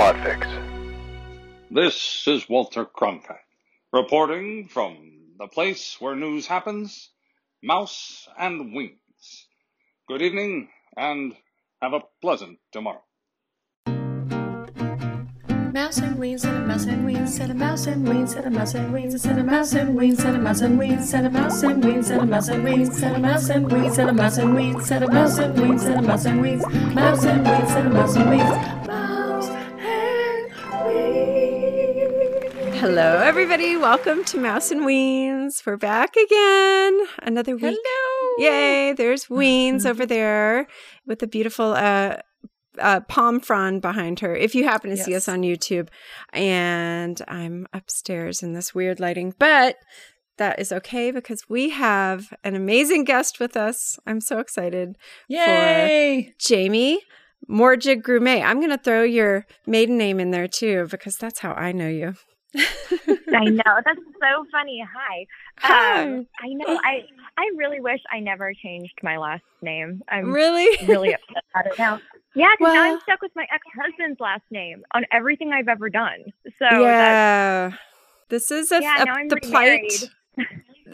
Podfix. This is Walter Cronkite, reporting from the place where news happens, Mouse and Wings. Good evening, and have a pleasant tomorrow. Mouse and wings and a mouse and wings and a mouse and wings and a mouse and wings and a mouse and wings and a mouse and wings and a mouse and wings and a mouse and wings and a mouse and wings and a mouse and wings and a mouse and wings and a mouse and wings mouse and wings and a mouse and wings Hello, everybody. Welcome to Mouse and Weens. We're back again. Another week. Hello. Yay. There's Weens over there with a beautiful uh, uh, palm frond behind her. If you happen to see us on YouTube. And I'm upstairs in this weird lighting, but that is okay because we have an amazing guest with us. I'm so excited. Yay! Jamie Morjig Grumet. I'm going to throw your maiden name in there too because that's how I know you. I know that's so funny. Hi. Hi. Um, I know. I I really wish I never changed my last name. I'm Really? really upset about it now. Yeah, because now I'm stuck with my ex-husband's last name on everything I've ever done. So yeah. This is a, yeah. a- the plight.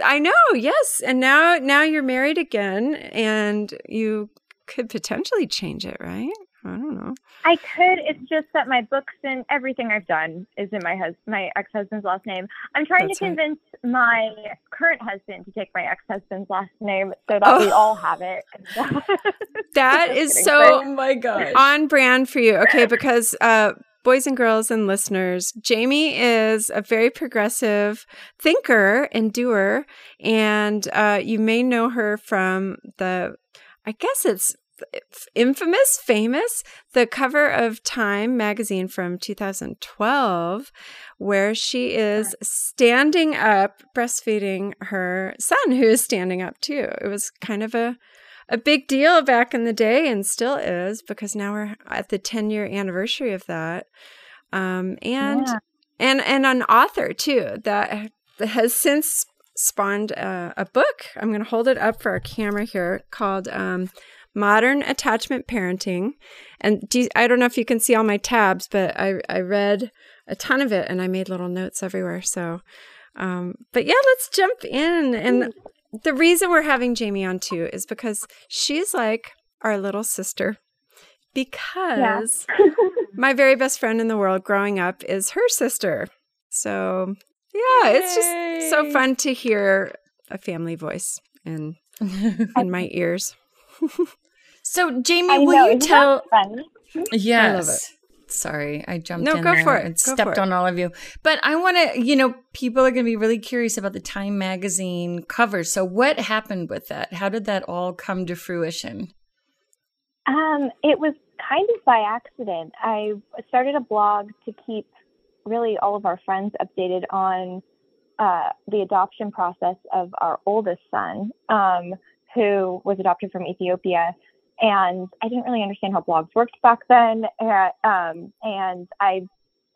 I know, yes. And now now you're married again and you could potentially change it, right? I don't know. I could. It's just that my books and everything I've done is in my hus- my ex-husband's last name. I'm trying That's to right. convince my current husband to take my ex-husband's last name so that we Oh. all have it. that is kidding. so Oh my gosh. on brand for you. Okay, because uh boys and girls and listeners, Jamie is a very progressive thinker and doer and uh you may know her from the I guess it's infamous, famous, the cover of Time magazine from 2012 where she is standing up breastfeeding her son who is standing up too. It was kind of a a big deal back in the day and still is because now we're at the 10 year anniversary of that um, and Yeah. and and an author too that has since spawned a, a book i'm going to hold it up for our camera here called um, modern attachment parenting and do i don't know if you can see all my tabs but i i read a ton of it and i made little notes everywhere so um, but yeah let's jump in and the reason we're having Jamie on too is because she's like our little sister. Because my very best friend in the world growing up is her sister. So, yeah, it's just so fun to hear a family voice in in my ears. so, Jamie, I will know. you isn't that tell? fun? Yes. Sorry, I jumped No, in go there for it. and Go stepped for it. on all of you. But I want to, you know, people are going to be really curious about the Time magazine cover. So, what happened with that? How did that all come to fruition? Um, it was kind of by accident. I started a blog to keep really all of our friends updated on uh, the adoption process of our oldest son, um, who was adopted from Ethiopia. And I didn't really understand how blogs worked back then. And, um, and I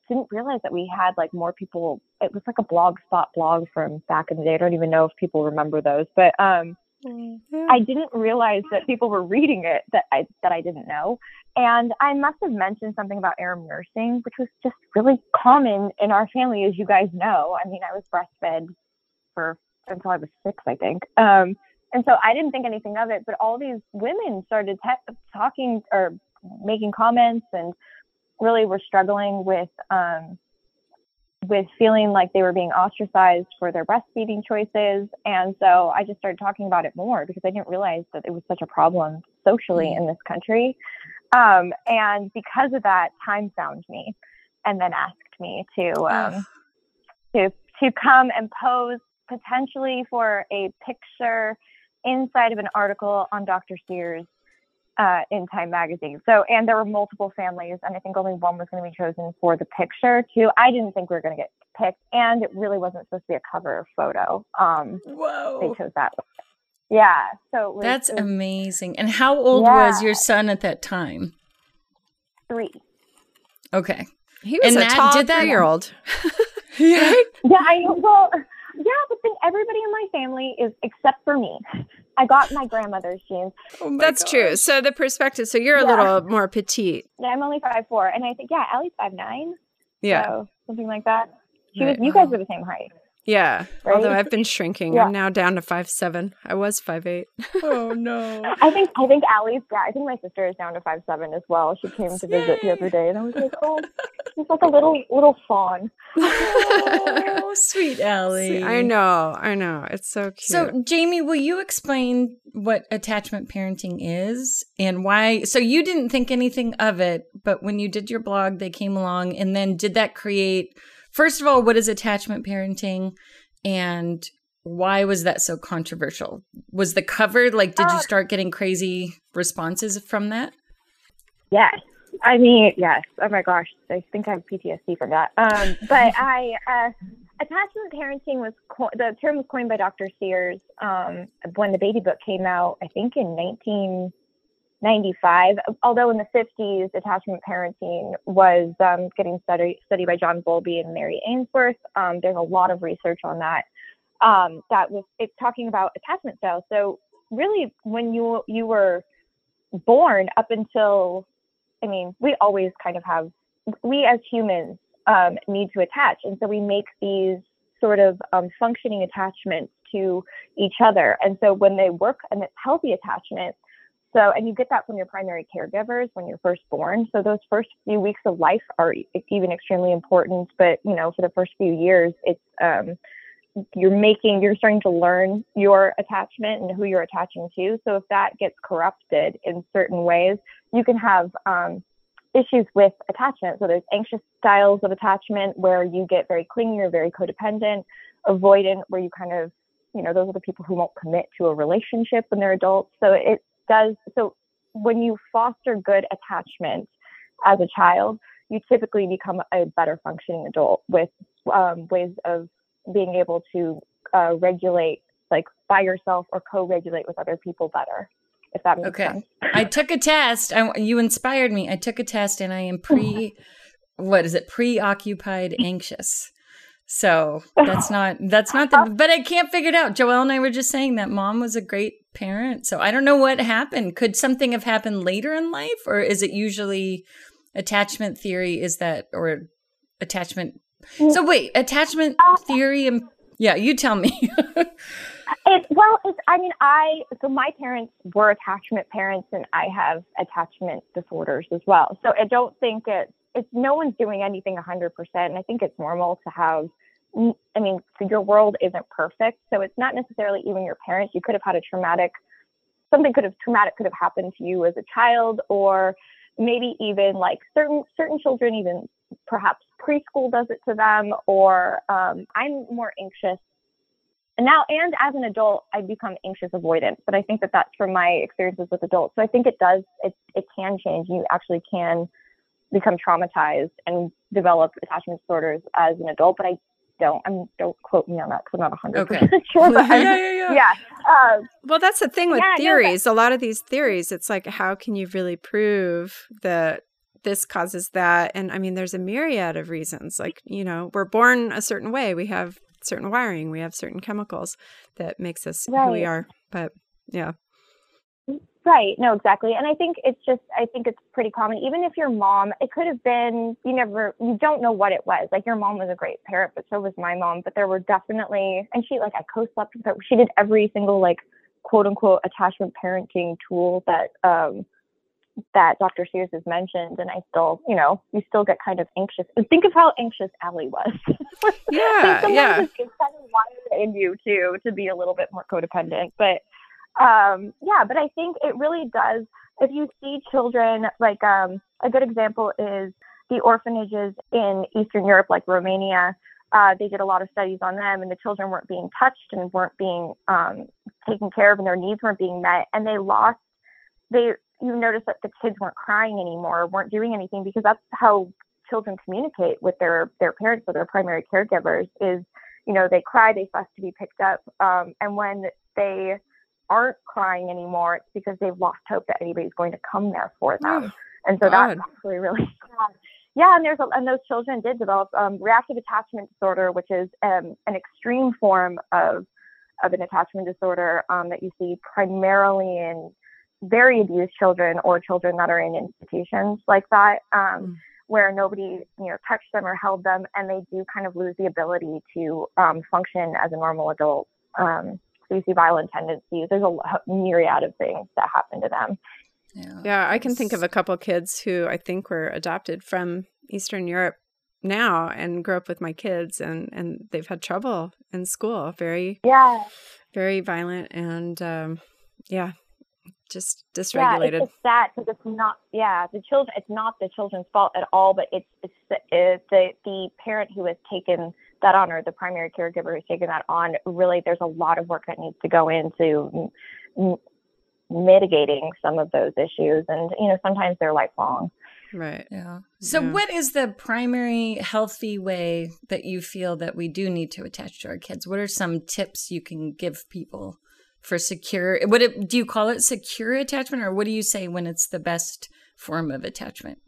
didn't realize that we had like more people. It was like a blog spot blog from back in the day. I don't even know if people remember those, but um, I didn't realize that people were reading it that I that I didn't know. And I must have mentioned something about air nursing, which was just really common in our family, as you guys know. I mean, I was breastfed for until I was six, I think. Um, and so I didn't think anything of it, but all these women started te- talking or making comments and really were struggling with um, with feeling like they were being ostracized for their breastfeeding choices. And so I just started talking about it more because I didn't realize that it was such a problem socially in this country. Um, and because of that, Time found me and then asked me to um, to to come and pose potentially for a picture inside of an article on Dr. Sears uh, in Time magazine. So, and there were multiple families, and I think only one was going to be chosen for the picture. Too, I didn't think we were going to get picked, and it really wasn't supposed to be a cover photo. Um, they chose that. Yeah, so it was, That's it was amazing. And how old was your son at that time? three. Okay. He was And a that- tall did that- three year old. Yeah. Yeah, I well, yeah, but then everybody in my family is except for me. I got my grandmother's genes. Oh my That's true. So the perspective. So you're a little more petite. Yeah, I'm only five four, and I think yeah, Allie's five nine. Yeah. so something like that. She Right. was. You guys uh-huh. were the same height. Yeah. Right? Although I've been shrinking. Yeah. I'm now down to five seven. I was five eight. Oh no. I think I think Allie's. Yeah, I think my sister is down to five seven as well. She came to visit the other day, and I was like, oh, she's like a little little fawn. oh, sweet Allie. I know. I know. It's so cute. So, Jamie, will you explain what attachment parenting is and why? So, you didn't think anything of it, but when you did your blog, they came along. And then, did that create, first of all, what is attachment parenting? And why was that so controversial? Was the cover like, did you Uh, start getting crazy responses from that? Yes. I mean, yes. Oh my gosh, I think I have PTSD from that. Um, but I, uh, attachment parenting was co- the term was coined by Dr. Sears um, when the baby book came out. I think in 1995. Although in the 50s, attachment parenting was um, getting studied studied by John Bowlby and Mary Ainsworth. Um, there's a lot of research on that. Um, that was it's talking about attachment styles. So really, when you you were born up until I mean, we always kind of have, we as humans um, need to attach. And so we make these sort of um, functioning attachments to each other. And so when they work and it's healthy attachment, so, and you get that from your primary caregivers when you're first born. So those first few weeks of life are even extremely important. But, you know, for the first few years, it's, um, you're making, you're starting to learn your attachment and who you're attaching to. So if that gets corrupted in certain ways, you can have um, issues with attachment. So there's anxious styles of attachment where you get very clingy or very codependent, avoidant where you kind of, you know, those are the people who won't commit to a relationship when they're adults. So it does. So when you foster good attachment as a child, you typically become a better functioning adult with um, ways of being able to uh, regulate like by yourself or co-regulate with other people better if that makes sense. Okay. sense I took a test. I, you inspired me. I took a test and I am pre, what is it? Preoccupied anxious. So that's not, that's not the, but I can't figure it out. Joelle and I were just saying that mom was a great parent. So I don't know what happened. Could something have happened later in life or is it usually attachment theory is that, or attachment? Mm. So wait, attachment uh, theory and yeah, you tell me. It, well, it's, I mean, I, so my parents were attachment parents and I have attachment disorders as well. So I don't think it, it's, no one's doing anything 100%. And I think it's normal to have, I mean, your world isn't perfect. So it's not necessarily even your parents. You could have had a traumatic, something could have, traumatic could have happened to you as a child or maybe even like certain, certain children, even perhaps preschool does it to them or um, I'm more anxious and now and as an adult i become anxious avoidant but i think that that's from my experiences with adults so i think it does it, it can change you actually can become traumatized and develop attachment disorders as an adult but i don't i'm don't quote me on that because i'm not 100% Okay. sure but yeah, yeah, yeah. yeah uh, Well, that's the thing with Yeah, no, theories. a lot of these theories, it's like, how can you really prove that this causes that? And I mean, there's a myriad of reasons. Like, you know, we're born a certain way. We have certain wiring. We have certain chemicals that makes us who we Right. are. But yeah, Right. No, exactly. And I think it's just, I think it's pretty common. Even if your mom, it could have been, you never, you don't know what it was. Like your mom was a great parent, but so was my mom. But there were definitely, and she, like, I co slept with her. She did every single, like, quote unquote attachment parenting tool that, um, that Dr. Sears has mentioned. And I still, you know, you still get kind of anxious. And think of how anxious Allie was. Yeah, yeah. It's kind of wired in you too to be a little bit more codependent. But um, yeah, but I think it really does. If you see children, like um, a good example is the orphanages in Eastern Europe, like Romania. Uh, they did a lot of studies on them, and the children weren't being touched and weren't being um, taken care of, and their needs weren't being met. And they lost. They you notice that the kids weren't crying anymore, weren't doing anything because that's how children communicate with their their parents or their primary caregivers. Is you know they cry, they fuss to be picked up, um, and when they aren't crying anymore, it's because they've lost hope that anybody's going to come there for them. And so God. that's actually really sad. yeah, and there's a, and those children did develop um, reactive attachment disorder, which is um, an extreme form of of an attachment disorder um, that you see primarily in very abused children or children that are in institutions like that, um, mm. where nobody you know touched them or held them, and they do kind of lose the ability to um, function as a normal adult. Um, so you see violent tendencies. There's a myriad of things that happen to them. Yeah. yeah, I can think of a couple kids who I think were adopted from Eastern Europe now and grew up with my kids and and they've had trouble in school very yeah very violent and um yeah just dysregulated yeah, it's, it's sad because it's not yeah the children it's not the children's fault at all but it's it's the, it's the the parent who has taken that on or the primary caregiver who's taken that on really there's a lot of work that needs to go into mitigating some of those issues and you know sometimes they're lifelong right yeah so yeah. what is the primary healthy way that you feel that we do need to attach to our kids what are some tips you can give people for secure what it, do you call it secure attachment or what do you say when it's the best form of attachment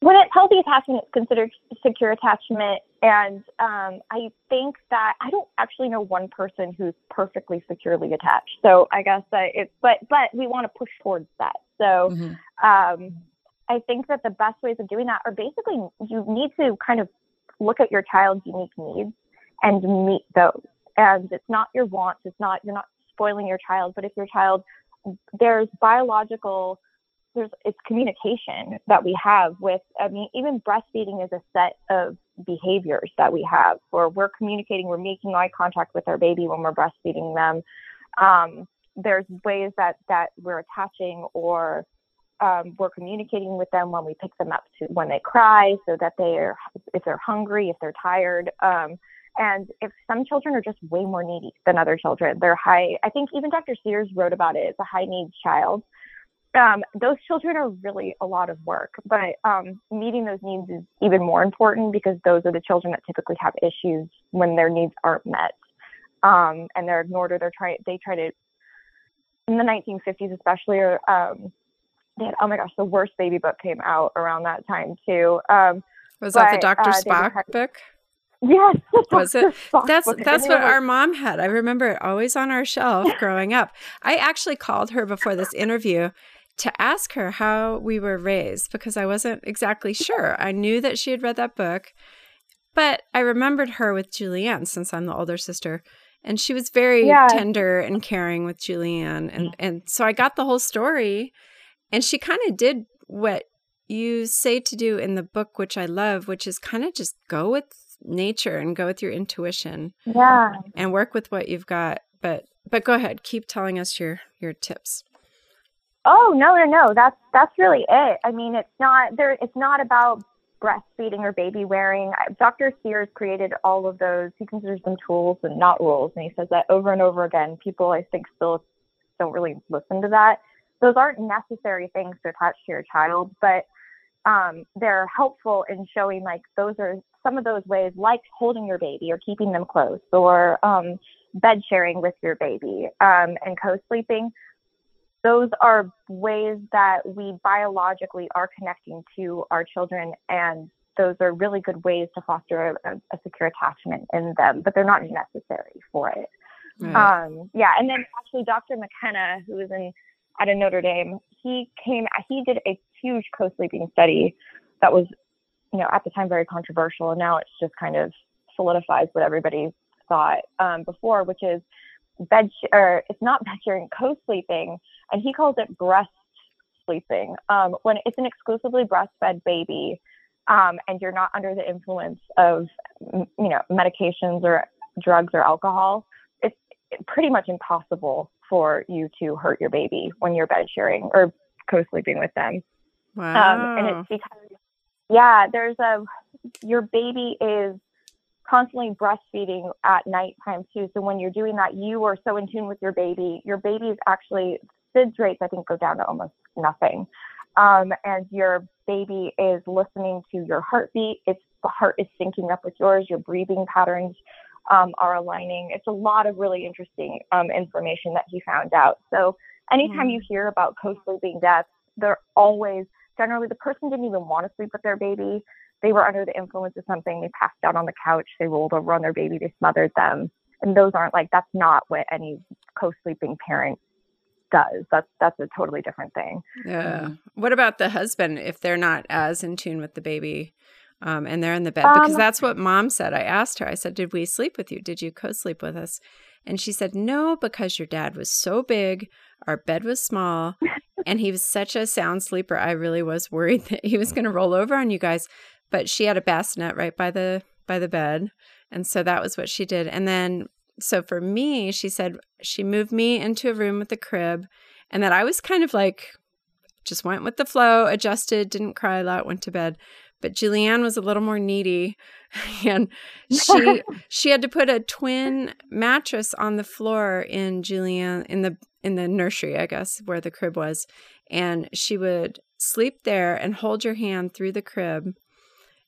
when it's healthy attachment, it's considered secure attachment. And um, I think that I don't actually know one person who's perfectly securely attached. So I guess that it's, but, but we want to push towards that. So mm-hmm. um, I think that the best ways of doing that are basically you need to kind of look at your child's unique needs and meet those. And it's not your wants, it's not, you're not spoiling your child, but if your child, there's biological there's it's communication that we have with i mean even breastfeeding is a set of behaviors that we have where we're communicating we're making eye contact with our baby when we're breastfeeding them. Um, there's ways that that we're attaching or um, we're communicating with them when we pick them up to when they cry so that they're if they're hungry if they're tired um, and if some children are just way more needy than other children. They're high i think even dr sears wrote about it it's a high needs child um, those children are really a lot of work, but um, meeting those needs is even more important because those are the children that typically have issues when their needs aren't met, um, and they're ignored or they're try they try to. In the 1950s, especially, or um, they had, oh my gosh, the worst baby book came out around that time too. Um, was that the Dr. Uh, Spock book? Yes. Was it? That's that's what our mom had. I remember it always on our shelf growing up. I actually called her before this interview to ask her how we were raised because I wasn't exactly sure. I knew that she had read that book, but I remembered her with Julianne since I'm the older sister. And she was very yeah. tender and caring with Julianne. And, mm. and so I got the whole story. And she kind of did what you say to do in the book, which I love, which is kind of just go with nature and go with your intuition. Yeah. And work with what you've got. But but go ahead, keep telling us your your tips. Oh no, no, no. That's that's really it. I mean, it's not there. It's not about breastfeeding or baby wearing. Dr. Sears created all of those. He considers them tools and not rules, and he says that over and over again. People, I think, still don't really listen to that. Those aren't necessary things to attach to your child, but um, they're helpful in showing like those are some of those ways, like holding your baby or keeping them close, or um, bed sharing with your baby um, and co-sleeping those are ways that we biologically are connecting to our children and those are really good ways to foster a, a secure attachment in them but they're not necessary for it right. um, yeah and then actually dr mckenna who is in at a notre dame he came he did a huge co-sleeping study that was you know at the time very controversial and now it's just kind of solidifies what everybody thought um, before which is bed sh- or it's not bed sharing co-sleeping and he calls it breast sleeping. Um, when it's an exclusively breastfed baby, um, and you're not under the influence of, you know, medications or drugs or alcohol, it's pretty much impossible for you to hurt your baby when you're bed sharing or co-sleeping with them. Wow. Um, and it's because, yeah, there's a, your baby is constantly breastfeeding at nighttime too. So when you're doing that, you are so in tune with your baby. Your baby is actually SIDS rates, I think, go down to almost nothing. Um, and your baby is listening to your heartbeat. It's the heart is syncing up with yours. Your breathing patterns um, are aligning. It's a lot of really interesting um, information that he found out. So anytime you hear about co-sleeping deaths, they're always generally the person didn't even want to sleep with their baby. They were under the influence of something. They passed out on the couch. They rolled over on their baby. They smothered them. And those aren't like that's not what any co-sleeping parent does. That's that's a totally different thing. Yeah. What about the husband if they're not as in tune with the baby? Um, and they're in the bed because Um, that's what mom said. I asked her, I said, Did we sleep with you? Did you co sleep with us? And she said, No, because your dad was so big, our bed was small, and he was such a sound sleeper. I really was worried that he was going to roll over on you guys. But she had a bassinet right by the by the bed, and so that was what she did. And then, so for me, she said she moved me into a room with a crib, and that I was kind of like just went with the flow, adjusted, didn't cry a lot, went to bed. But Julianne was a little more needy, and she she had to put a twin mattress on the floor in Julianne in the in the nursery, I guess, where the crib was, and she would sleep there and hold your hand through the crib.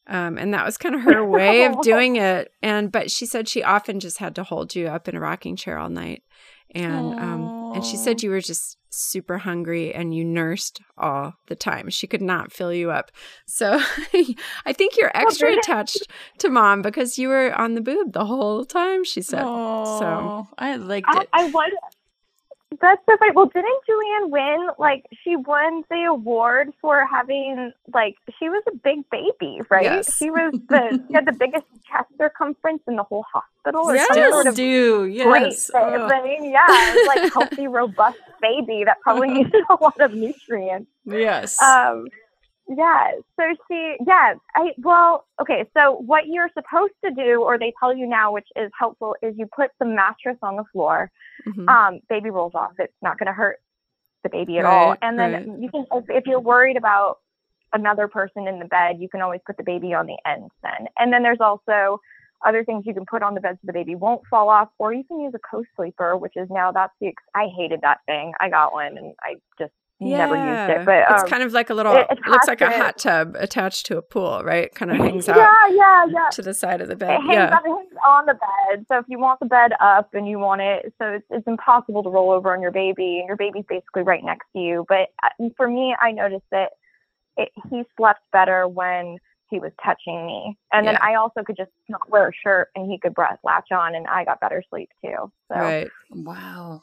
Um, and that was kind of her way of doing it. And but she said she often just had to hold you up in a rocking chair all night. And um, and she said you were just super hungry and you nursed all the time. She could not fill you up. So I think you're extra really? attached to mom because you were on the boob the whole time, she said. so I liked I, it. I wonder. That's so funny. Well, didn't Julianne win? Like, she won the award for having like she was a big baby, right? Yes. She was the she had the biggest chest circumference in the whole hospital, or Yes. sort of do. great Yes. thing. Oh, I mean, yeah, it was like healthy, robust baby that probably needed a lot of nutrients. yes. Um, yeah. So she, yeah. I well, okay. So what you're supposed to do, or they tell you now, which is helpful, is you put the mattress on the floor. Mhm. Um, baby rolls off. It's not going to hurt the baby at all. And then right. you can, if, if you're worried about another person in the bed, you can always put the baby on the ends then. And then there's also other things you can put on the bed so the baby won't fall off, or you can use a co-sleeper, which is now that's the. Ex- I hated that thing. I got one and I just never used it. But it's um, kind of like a little it- it looks like a has hot tub attached to a pool, right? Kind of hangs out yeah, yeah, yeah. to the side of the It bed. hangs, Yeah. up, it hangs on the bed. So if you want the bed up and you want it, so it's, it's impossible to roll over on your baby, and your baby's basically right next to you. But uh, for me, I noticed that it, he slept better when he was touching me, and then I also could just not wear a shirt, and he could breast latch on, and I got better sleep too. So Right. wow.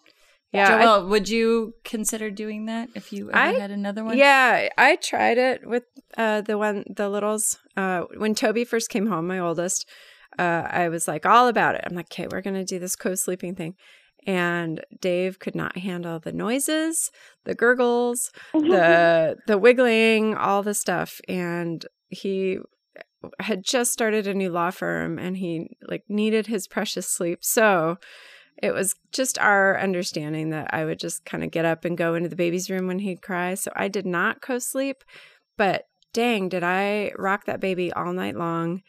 Yeah. I- would you consider doing that if you ever I- had another one? Yeah, I tried it with uh, the one the littles. Uh, when Toby first came home, my oldest, uh, I was like all about it. I'm like, okay, we're gonna do this co-sleeping thing, and Dave could not handle the noises, the gurgles, the the wiggling, all the stuff, and he had just started a new law firm, and he like needed his precious sleep, so. It was just our understanding that I would just kind of get up and go into the baby's room when he'd cry. So I did not co sleep, but dang, did I rock that baby all night long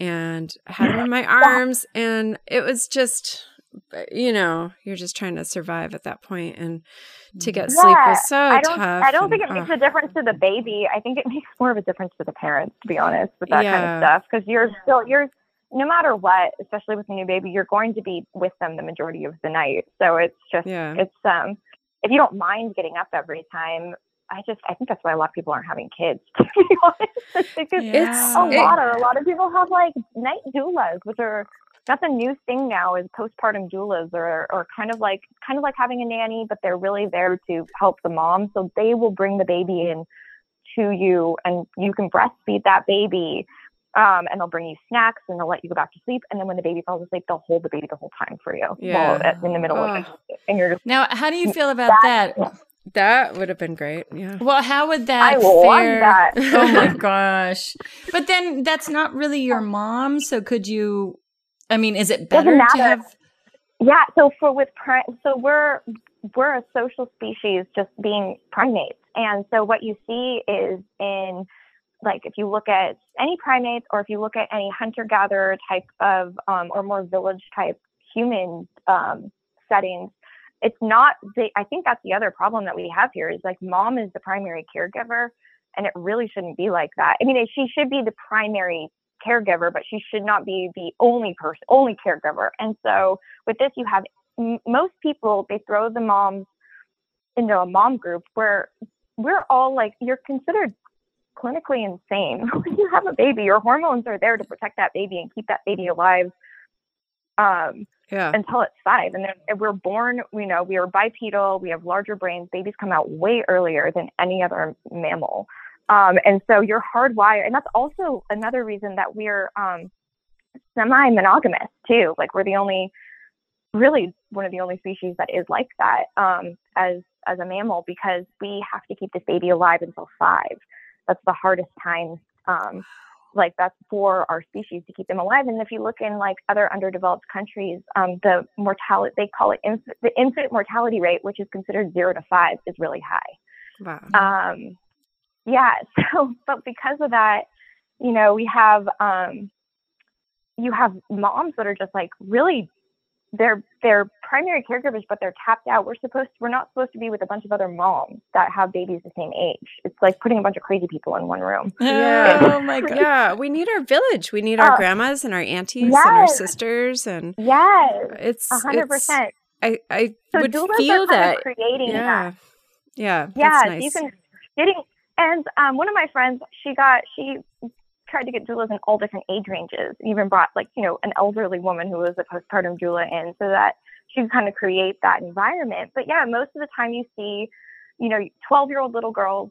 and I had him in my arms. And it was just, uh, you know, you're just trying to survive at that point And to get sleep was so I don't. tough. I don't and, think it makes ugh. a difference to the baby. I think it makes more of a difference to the parents, to be honest, with that kind of stuff. Because you're still you're no matter what, especially with a new baby, you're going to be with them the majority of the night. So it's just Yeah. it's um if you don't mind getting up every time. I just I think that's why a lot of people aren't having kids. To be honest, because Yeah. a It- lot of a lot of people have like night doulas, which are that's a new thing now is postpartum doulas or or kind of like kind of like having a nanny, but they're really there to help the mom. So they will bring the baby in to you and you can breastfeed that baby. Um, and they'll bring you snacks and they'll let you go back to sleep. And then when the baby falls asleep, they'll hold the baby the whole time for you Yeah. while in the middle of Oh. it. And you're just, Now, how do you feel about that? That- That would have been great. Yeah. Well, how would that I love fare? that. oh my gosh! But then that's not really your mom. So could you? I mean, is it Doesn't better to have? Yeah, so for with pri- so we're we're a social species, just being primates, and so what you see is in like if you look at any primates or if you look at any hunter gatherer type of um, or more village type human um, settings, it's not. The, I think that's the other problem that we have here is like mom is the primary caregiver, and it really shouldn't be like that. I mean, she should be the primary caregiver, but she should not be the only person, only caregiver. And so with this, you have m- most people they throw the moms into a mom group where we're all like you're considered clinically insane. when you have a baby, your hormones are there to protect that baby and keep that baby alive um, Yeah. until it's five. And then if we're born, you know, we are bipedal, we have larger brains. Babies come out way earlier than any other mammal. Um, and so you're hardwired. And that's also another reason that we're um, semi monogamous too. Like we're the only, really one of the only species that is like that um, as, as a mammal because we have to keep this baby alive until five. That's the hardest time. Um, like that's for our species to keep them alive. And if you look in like other underdeveloped countries, um, the mortality they call it inf- the infant mortality rate, which is considered zero to five, is really high. Wow. Um, yeah. So, but because of that, you know, we have um, you have moms that are just like really they're they're primary caregivers, but they're tapped out. We're supposed we're not supposed to be with a bunch of other moms that have babies the same age. It's like putting a bunch of crazy people in one room. Yeah. Oh my god. yeah, we need our village. We need our Oh. grandmas and our aunties and our sisters, and Yes, it's hundred percent. I I So would feel that. creating Yeah, that. yeah, Yeah, that's nice. you can getting and um, one of my friends, she got she tried to get doulas in all different age ranges. Even brought like you know an elderly woman who was a postpartum doula in, so that she could kind of create that environment. But yeah, most of the time you see, you know, twelve year old little girls,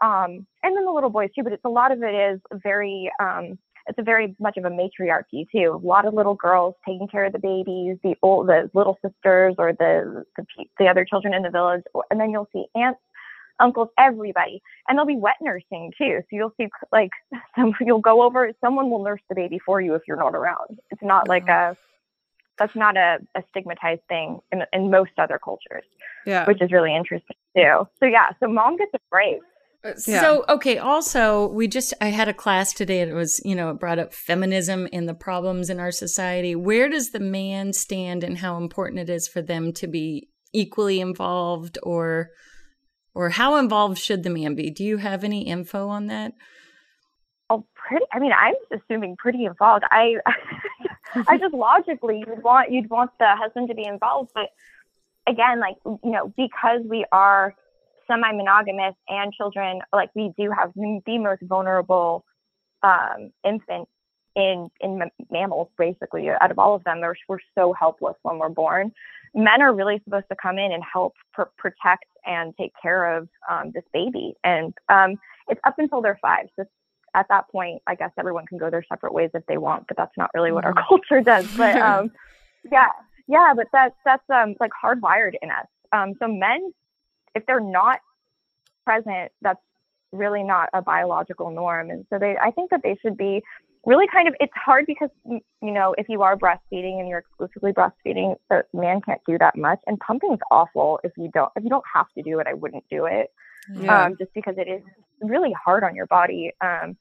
um, and then the little boys too. But it's a lot of it is very um, it's a very much of a matriarchy too. A lot of little girls taking care of the babies, the old, the little sisters, or the the, the other children in the village, and then you'll see aunts, uncles, everybody, and they'll be wet nursing too. So you'll see like some you'll go over, someone will nurse the baby for you if you're not around. It's not like a that's not a, a stigmatized thing in, in most other cultures, yeah, which is really interesting too. So yeah, so mom gets a break. Uh, yeah. So, okay, also, we just, I had a class today and it was, you know, it brought up feminism and the problems in our society. Where does the man stand and how important it is for them to be equally involved or, or how involved should the man be? Do you have any info on that? Oh, pretty. I mean, I'm assuming pretty involved. I, I just logically you'd want you'd want the husband to be involved, but again, like you know, because we are semi-monogamous and children, like we do have the most vulnerable um, infant in in ma- mammals. Basically, out of all of them, we're we're so helpless when we're born. Men are really supposed to come in and help pr- protect and take care of um, this baby, and um, it's up until they're five. So at that point, I guess everyone can go their separate ways if they want, but that's not really what our culture does. But um, yeah, yeah, but that's that's um, like hardwired in us. Um, so men, if they're not present, that's really not a biological norm, and so they, I think that they should be really kind of. It's hard because you know if you are breastfeeding and you're exclusively breastfeeding, the man can't do that much, and pumping's awful if you don't if you don't have to do it. I wouldn't do it yeah. um, just because it is really hard on your body. Um,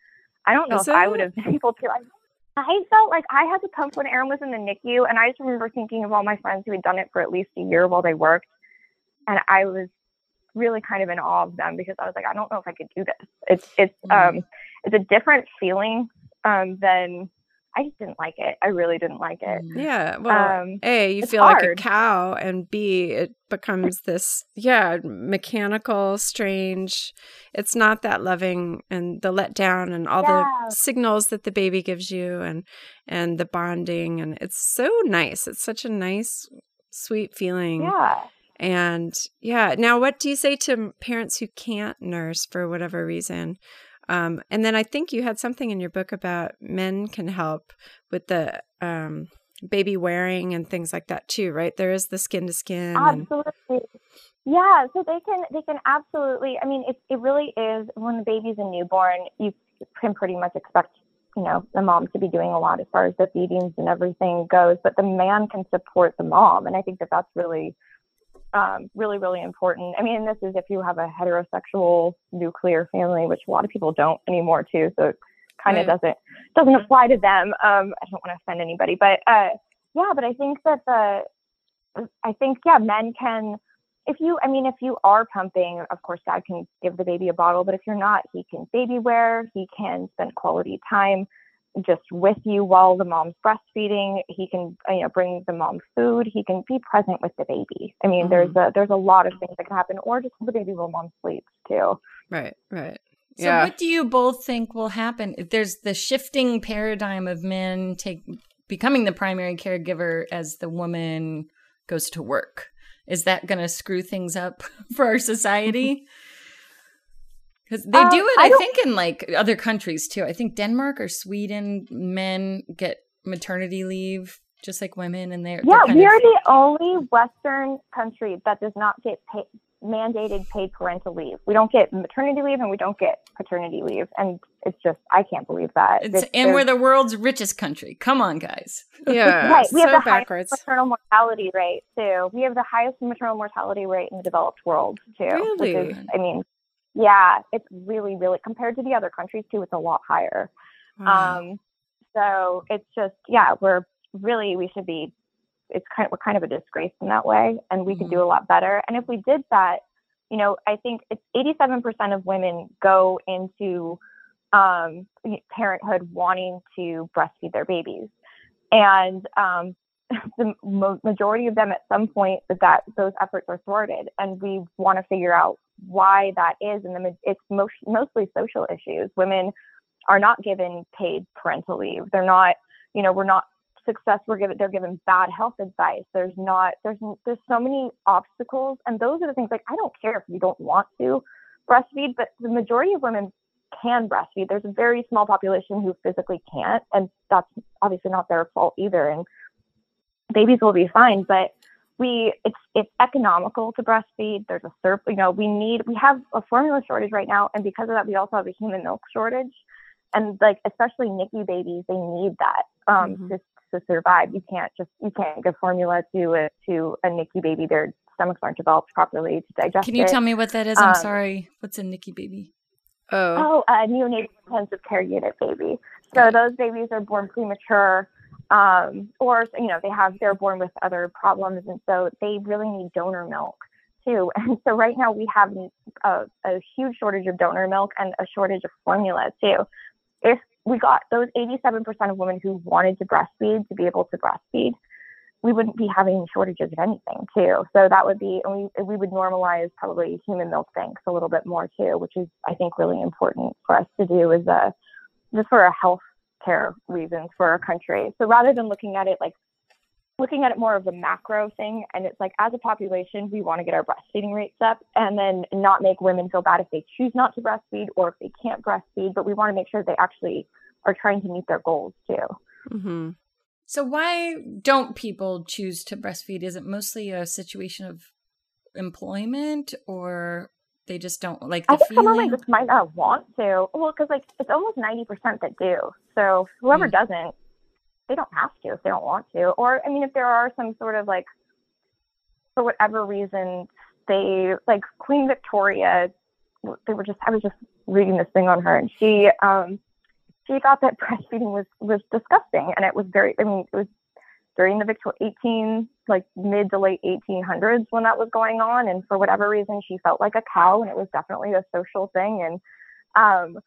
I don't know Is if I would have been able to. I, I felt like I had to pump when Aaron was in the NICU, and I just remember thinking of all my friends who had done it for at least a year while they worked, and I was really kind of in awe of them because I was like, I don't know if I could do this. It's it's Mhm. um it's a different feeling um than I just didn't like it. I really didn't like it. Yeah. Well, Um, A, you it's feel like a cow, and B, it becomes this, yeah, mechanical, strange. It's not that loving and the letdown and all Yeah. the signals that the baby gives you and and the bonding and it's so nice. It's such a nice, sweet feeling. Yeah. And yeah, now what do you say to parents who can't nurse for whatever reason? Um, and then I think you had something in your book about men can help with the um, baby wearing and things like that too, right? There is the skin to skin. and- Absolutely. Yeah, so they can they can absolutely. I mean, it it really is when the baby's a newborn, you can pretty much expect you know the mom to be doing a lot as far as the feedings and everything goes, but the man can support the mom, and I think that that's really um, really really important. I mean, this is if you have a heterosexual nuclear family, which a lot of people don't anymore too, so it kind of Right. doesn't doesn't apply to them. Um, I don't want to offend anybody, but uh, yeah, but I think that the I think yeah, men can if you I mean if you are pumping, of course dad can give the baby a bottle, but if you're not, he can baby wear, he can spend quality time just with you while the mom's breastfeeding. He can you know bring the mom food, he can be present with the baby. I mean, there's mm-hmm. a there's a lot of things that can happen or just the baby while mom sleeps too. Right, right. So Yeah. what do you both think will happen? If there's the shifting paradigm of men take becoming the primary caregiver as the woman goes to work. Is that going to screw things up for our society? Because they Um, do it, I I, think, in like other countries too. I think Denmark or Sweden, men get maternity leave just like women, and they're Yeah, they're kind we of- are the only Western country that does not get pay, mandated paid parental leave. We don't get maternity leave and we don't get paternity leave, and it's just I can't believe that. It's, It's- and we're the world's richest country. Come on, guys. Yeah. right. We have the backwards. highest maternal mortality rate too. We have the highest maternal mortality rate in the developed world too. which is- Really? I mean, yeah, it's really, really compared to the other countries too. It's a lot higher. Wow. Um, so it's just, yeah, we're really, we should be, it's kind of, we're kind of a disgrace in that way, and we could do a lot better. And if we did that, you know, I think it's 87% of women go into um, parenthood wanting to breastfeed their babies. And um, the majority of them at some point that those efforts are thwarted. And we want to figure out why that is. And it's most, mostly social issues. Women are not given paid parental leave. They're not, you know, we're not success. We're given, they're given bad health advice. There's not, there's, there's so many obstacles. And those are the things like, I don't care if you don't want to breastfeed, but the majority of women can breastfeed. There's a very small population who physically can't. And that's obviously not their fault either. And babies will be fine, but we it's it's economical to breastfeed. There's a surp, you know, we need we have a formula shortage right now, and because of that, we also have a human milk shortage. And like especially NICU babies, they need that um, Mhm. to to survive. You can't just you can't give formula to a to a NICU baby. Their stomachs aren't developed properly to digest Can you it. tell me what that is? I'm Um, sorry. What's a NICU baby? oh. Oh, a neonatal intensive care unit baby. So those babies are born premature, um, or you know they have they're born with other problems, and so they really need donor milk too. And so right now we have a, a huge shortage of donor milk and a shortage of formula too. If we got those 87% of women who wanted to breastfeed to be able to breastfeed, we wouldn't be having shortages of anything too. So that would be, and we, we would normalize probably human milk banks a little bit more too, which is I think really important for us to do as a just for a health care reasons for our country. So rather than looking at it like looking at it more of a macro thing, and it's like as a population, we want to get our breastfeeding rates up, and then not make women feel bad if they choose not to breastfeed or if they can't breastfeed, but we want to make sure they actually are trying to meet their goals too. hmm So why don't people choose to breastfeed? Is it mostly a situation of employment or they just don't like the I think some feeling? women just might not want to. Well, because like it's almost ninety percent that do. So whoever Mm. doesn't, they don't have to if they don't want to. Or I mean, if there are some sort of like, for whatever reason, they like Queen Victoria. They were just. I was just reading this thing on her, and she um she thought that breastfeeding was was disgusting, and it was very. I mean, it was during the Victor 18 like mid to late 1800s when that was going on and for whatever reason she felt like a cow and it was definitely a social thing and um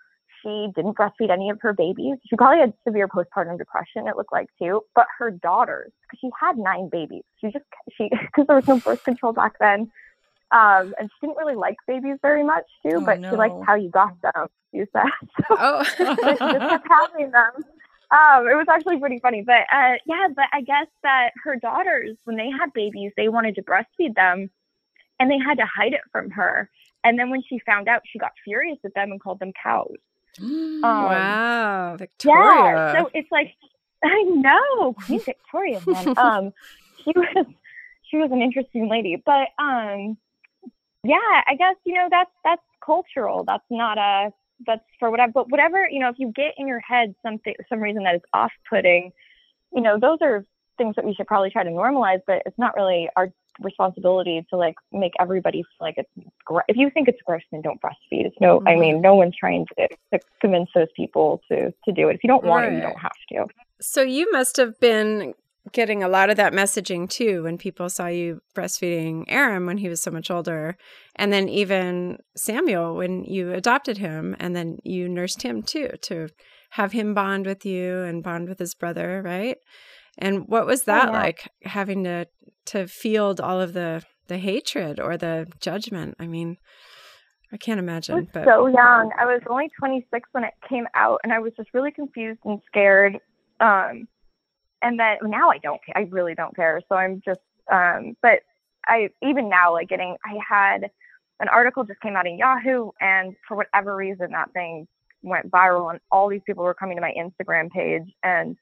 she didn't breastfeed any of her babies she probably had severe postpartum depression it looked like too but her daughters because she had nine babies she just she because there was no birth control back then um and she didn't really like babies very much too Oh, but she liked how you got them you said so Oh. she just kept having them. Um, it was actually pretty funny, but uh, yeah, but I guess that her daughters, when they had babies, they wanted to breastfeed them, and they had to hide it from her. And then when she found out, she got furious at them and called them cows. Um, wow, Victoria. Yeah, so it's like I know Queen Victoria, man. um, she was she was an interesting lady, but um, yeah, I guess you know that's that's cultural. That's not a that's for whatever. But whatever you know, if you get in your head something some reason that is off putting, you know, those are things that we should probably try to normalize. But it's not really our responsibility to like make everybody feel like it's gr- if you think it's gross then don't breastfeed it's no i mean mm-hmm. no one's trying to, to convince those people to to do it if you don't want it you don't have to So you must have been getting a lot of that messaging too when people saw you breastfeeding Aaron when he was so much older. And then even Samuel when you adopted him and then you nursed him too to have him bond with you and bond with his brother, right? And what was that yeah. like having to to field all of the the hatred or the judgment? I mean, I can't I imagine, was but so young. I was only 26 when it came out, and I was just really confused and scared. Um, and then now I don't. I really don't care. So I'm just. Um, but I even now like getting. I had an article just came out in Yahoo, and for whatever reason that thing went viral, and all these people were coming to my Instagram page, and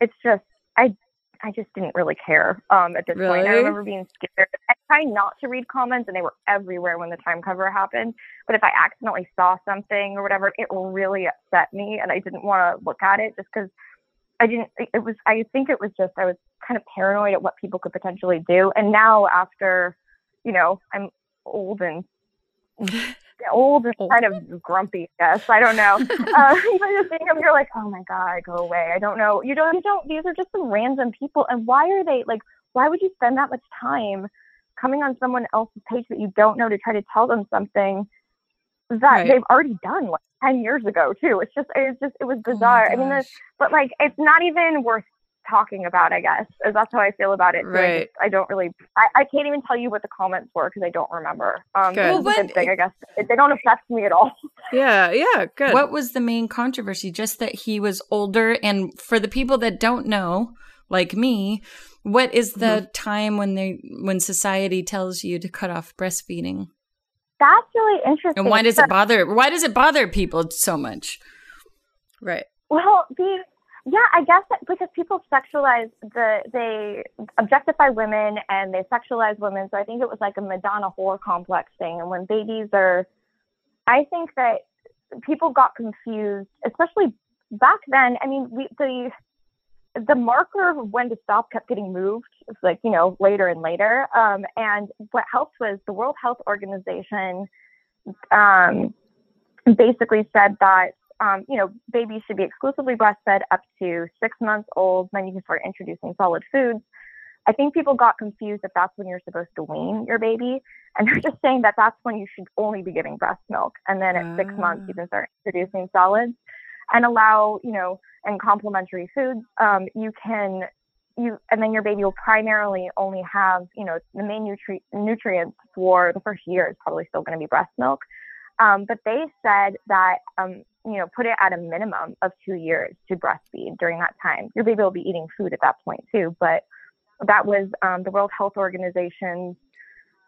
it's just I. I just didn't really care um, at this point. I remember being scared. I try not to read comments, and they were everywhere when the time cover happened but if I accidentally saw something or whatever, it really upset me, and I didn't want to look at it just because I didn't. It was. I think it was just I was kind of paranoid at what people could potentially do. And now after, you know, I'm old and old and kind of grumpy. I guess I don't know. uh, you just think of you're like, oh my god, go away. I don't know. You don't. You don't. These are just some random people, and why are they like? Why would you spend that much time coming on someone else's page that you don't know to try to tell them something? That Right. they've already done like 10 years ago too it's just it's just it was bizarre i mean there's but like it's not even worth talking about i guess is that's how i feel about it too. I, Right. just, I don't really I, I can't even tell you what the comments were because i don't remember um Good. which is a Well, good what- thing i guess It- they don't affect me at all yeah, yeah, good. What was the main controversy? Just that he was older. And for the people that don't know, like me, what is the Mm-hmm. time when they when society tells you to cut off breastfeeding? That's really interesting And why does it bother why does it bother people so much? right. Well, the yeah, I guess that because people sexualize the they objectify women and they sexualize women, so I think it was like a Madonna whore complex thing. And when babies are, I think that people got confused, especially back then. I mean, we the the marker of when to stop kept getting moved. It's like you know later and later. Um, and what helped was the World Health Organization um, basically said that um, you know, babies should be exclusively breastfed up to six months old. Then you can start introducing solid foods. I think people got confused if that's when you're supposed to wean your baby, and they're just saying that that's when you should only be giving breast milk, and then at six months you can start introducing solids and allow, you know, and complementary foods. Um, you can you and then your baby will primarily only have, you know, the main nutri- nutrients for the first year is probably still going to be breast milk. Um, but they said that, um, you know, put it at a minimum of two years to breastfeed during that time. Your baby will be eating food at that point too, but that was um, the World Health Organization's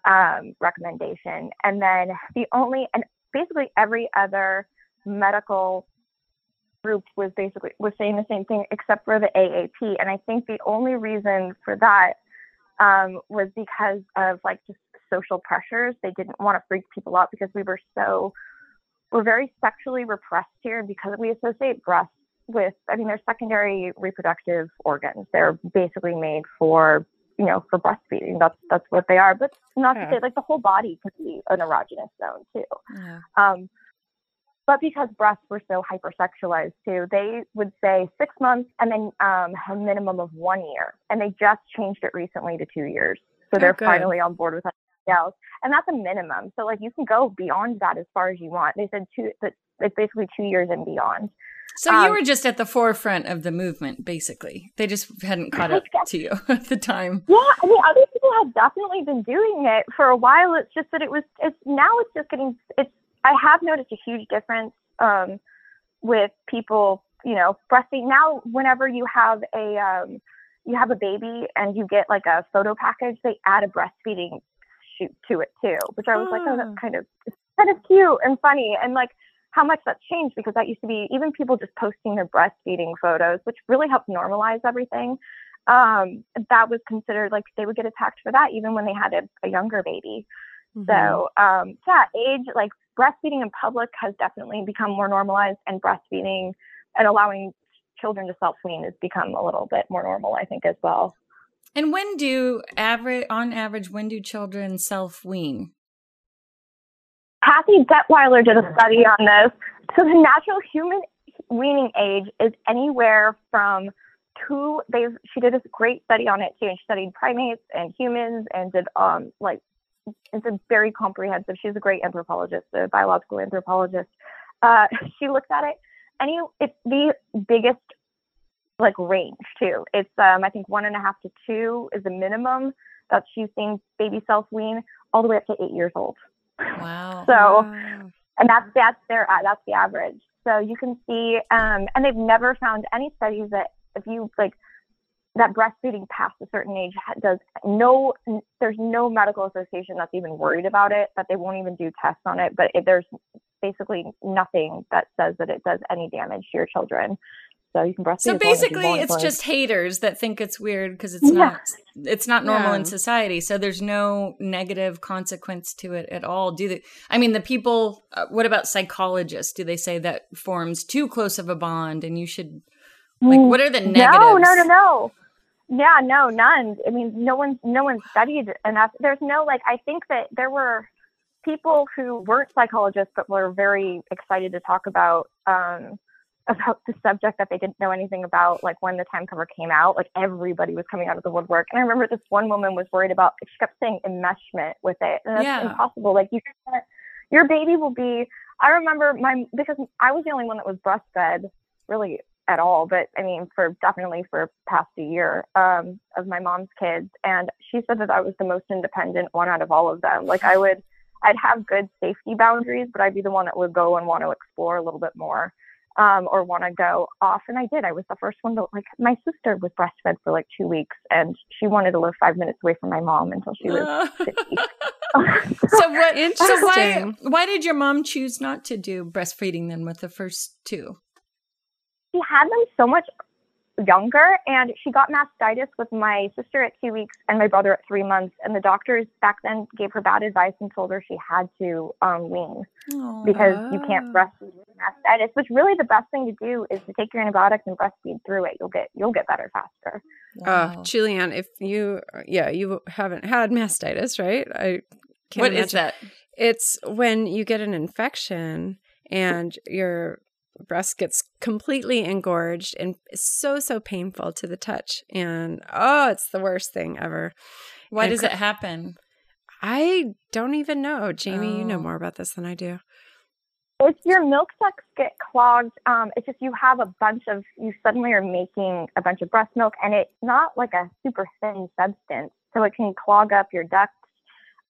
um, recommendation. And then the only, and basically every other medical group was basically was saying the same thing except for the AAP. And I think the only reason for that um, was because of like just social pressures. They didn't want to freak people out because we were so we're very sexually repressed here because we associate breasts with I mean they're secondary reproductive organs. They're basically made for you know for breastfeeding. That's that's what they are. But not Yeah. to say like the whole body could be an erogenous zone too. Yeah. Um, but because breasts were so hypersexualized too, they would say six months and then um, a minimum of one year. And they just changed it recently to two years. So Oh, they're good. finally on board with that. else. And that's a minimum. So like you can go beyond that as far as you want. They said two that it's basically two years and beyond. So you Um, were just at the forefront of the movement, basically. They just hadn't caught up to you at the time. Yeah, I mean, other people have definitely been doing it for a while. It's just that it was. It's now. It's just getting. It's. I have noticed a huge difference um, with people. You know, breastfeeding now. Whenever you have a um, you have a baby and you get like a photo package, they add a breastfeeding shoot to it too, which I was like, oh, that's kind of kind of cute and funny, and like how much that's changed because that used to be even people just posting their breastfeeding photos, which really helped normalize everything um, that was considered like they would get attacked for that even when they had a, a younger baby. Mm-hmm. So um, yeah, age like breastfeeding in public has definitely become more normalized, and breastfeeding and allowing children to self wean has become a little bit more normal, I think, as well. And when do average on average when do children self wean? Kathy Dettwyler did a study on this. So the natural human weaning age is anywhere from two. They she did a great study on it too, and she studied primates and humans and did um like it's a very comprehensive. She's a great anthropologist, a biological anthropologist. Uh, she looked at it. Any it's the biggest like range too. It's um I think one and a half to two is the minimum that she's seeing baby self wean all the way up to eight years old. Wow. So, Wow. and that's that's their uh, that's the average. So you can see, um, and they've never found any studies that if you like that breastfeeding past a certain age does no there's no medical association that's even worried about it that they won't even do tests on it but it, there's basically nothing that says that it does any damage to your children so you can breastfeed So as long as you basically, it's long just haters that think it's weird because it's Yeah. not it's not normal in society. So there's no negative consequence to it at all. Do they? I mean, the people. Uh, what about psychologists? Do they say that forms too close of a bond and you should like? Mm, What are the negatives? No, no, no, no. Yeah, no, none. I mean, no one's no one studied enough. There's no like. I think that there were people who weren't psychologists but were very excited to talk about um, about the subject that they didn't know anything about. Like when the time cover came out, like everybody was coming out of the woodwork. And I remember this one woman was worried about. She kept saying enmeshment with it, and that's Yeah. impossible. Like you can't. Your baby will be. I remember my because I was the only one that was breastfed really at all, but I mean, for definitely for past a year um, of my mom's kids, and she said that I was the most independent one out of all of them. Like I would, I'd have good safety boundaries, but I'd be the one that would go and want to explore a little bit more, um, or want to go off. And I did. I was the first one to like. My sister was breastfed for like two weeks, and she wanted to live five minutes away from my mom until she was 50. so what? So why? Why did your mom choose not to do breastfeeding then with the first two? She had them so much younger and she got mastitis with my sister at two weeks and my brother at three months and the doctors back then gave her bad advice and told her she had to um, wean because you can't breastfeed with mastitis which really the best thing to do is to take your antibiotics and breastfeed through it you'll get you'll get better faster Uh, Wow. Julianne, if you, yeah, you haven't had mastitis, right? I can't What is imagine. that? It's when you get an infection and your breast gets completely engorged and so, so painful to the touch. And oh, it's the worst thing ever. Why And does cr- it happen? I don't even know. Jamie, you know Oh. more about this than I do. if your milk ducts get clogged, um, it's just you have a bunch of you suddenly are making a bunch of breast milk, and it's not like a super thin substance, so it can clog up your ducts.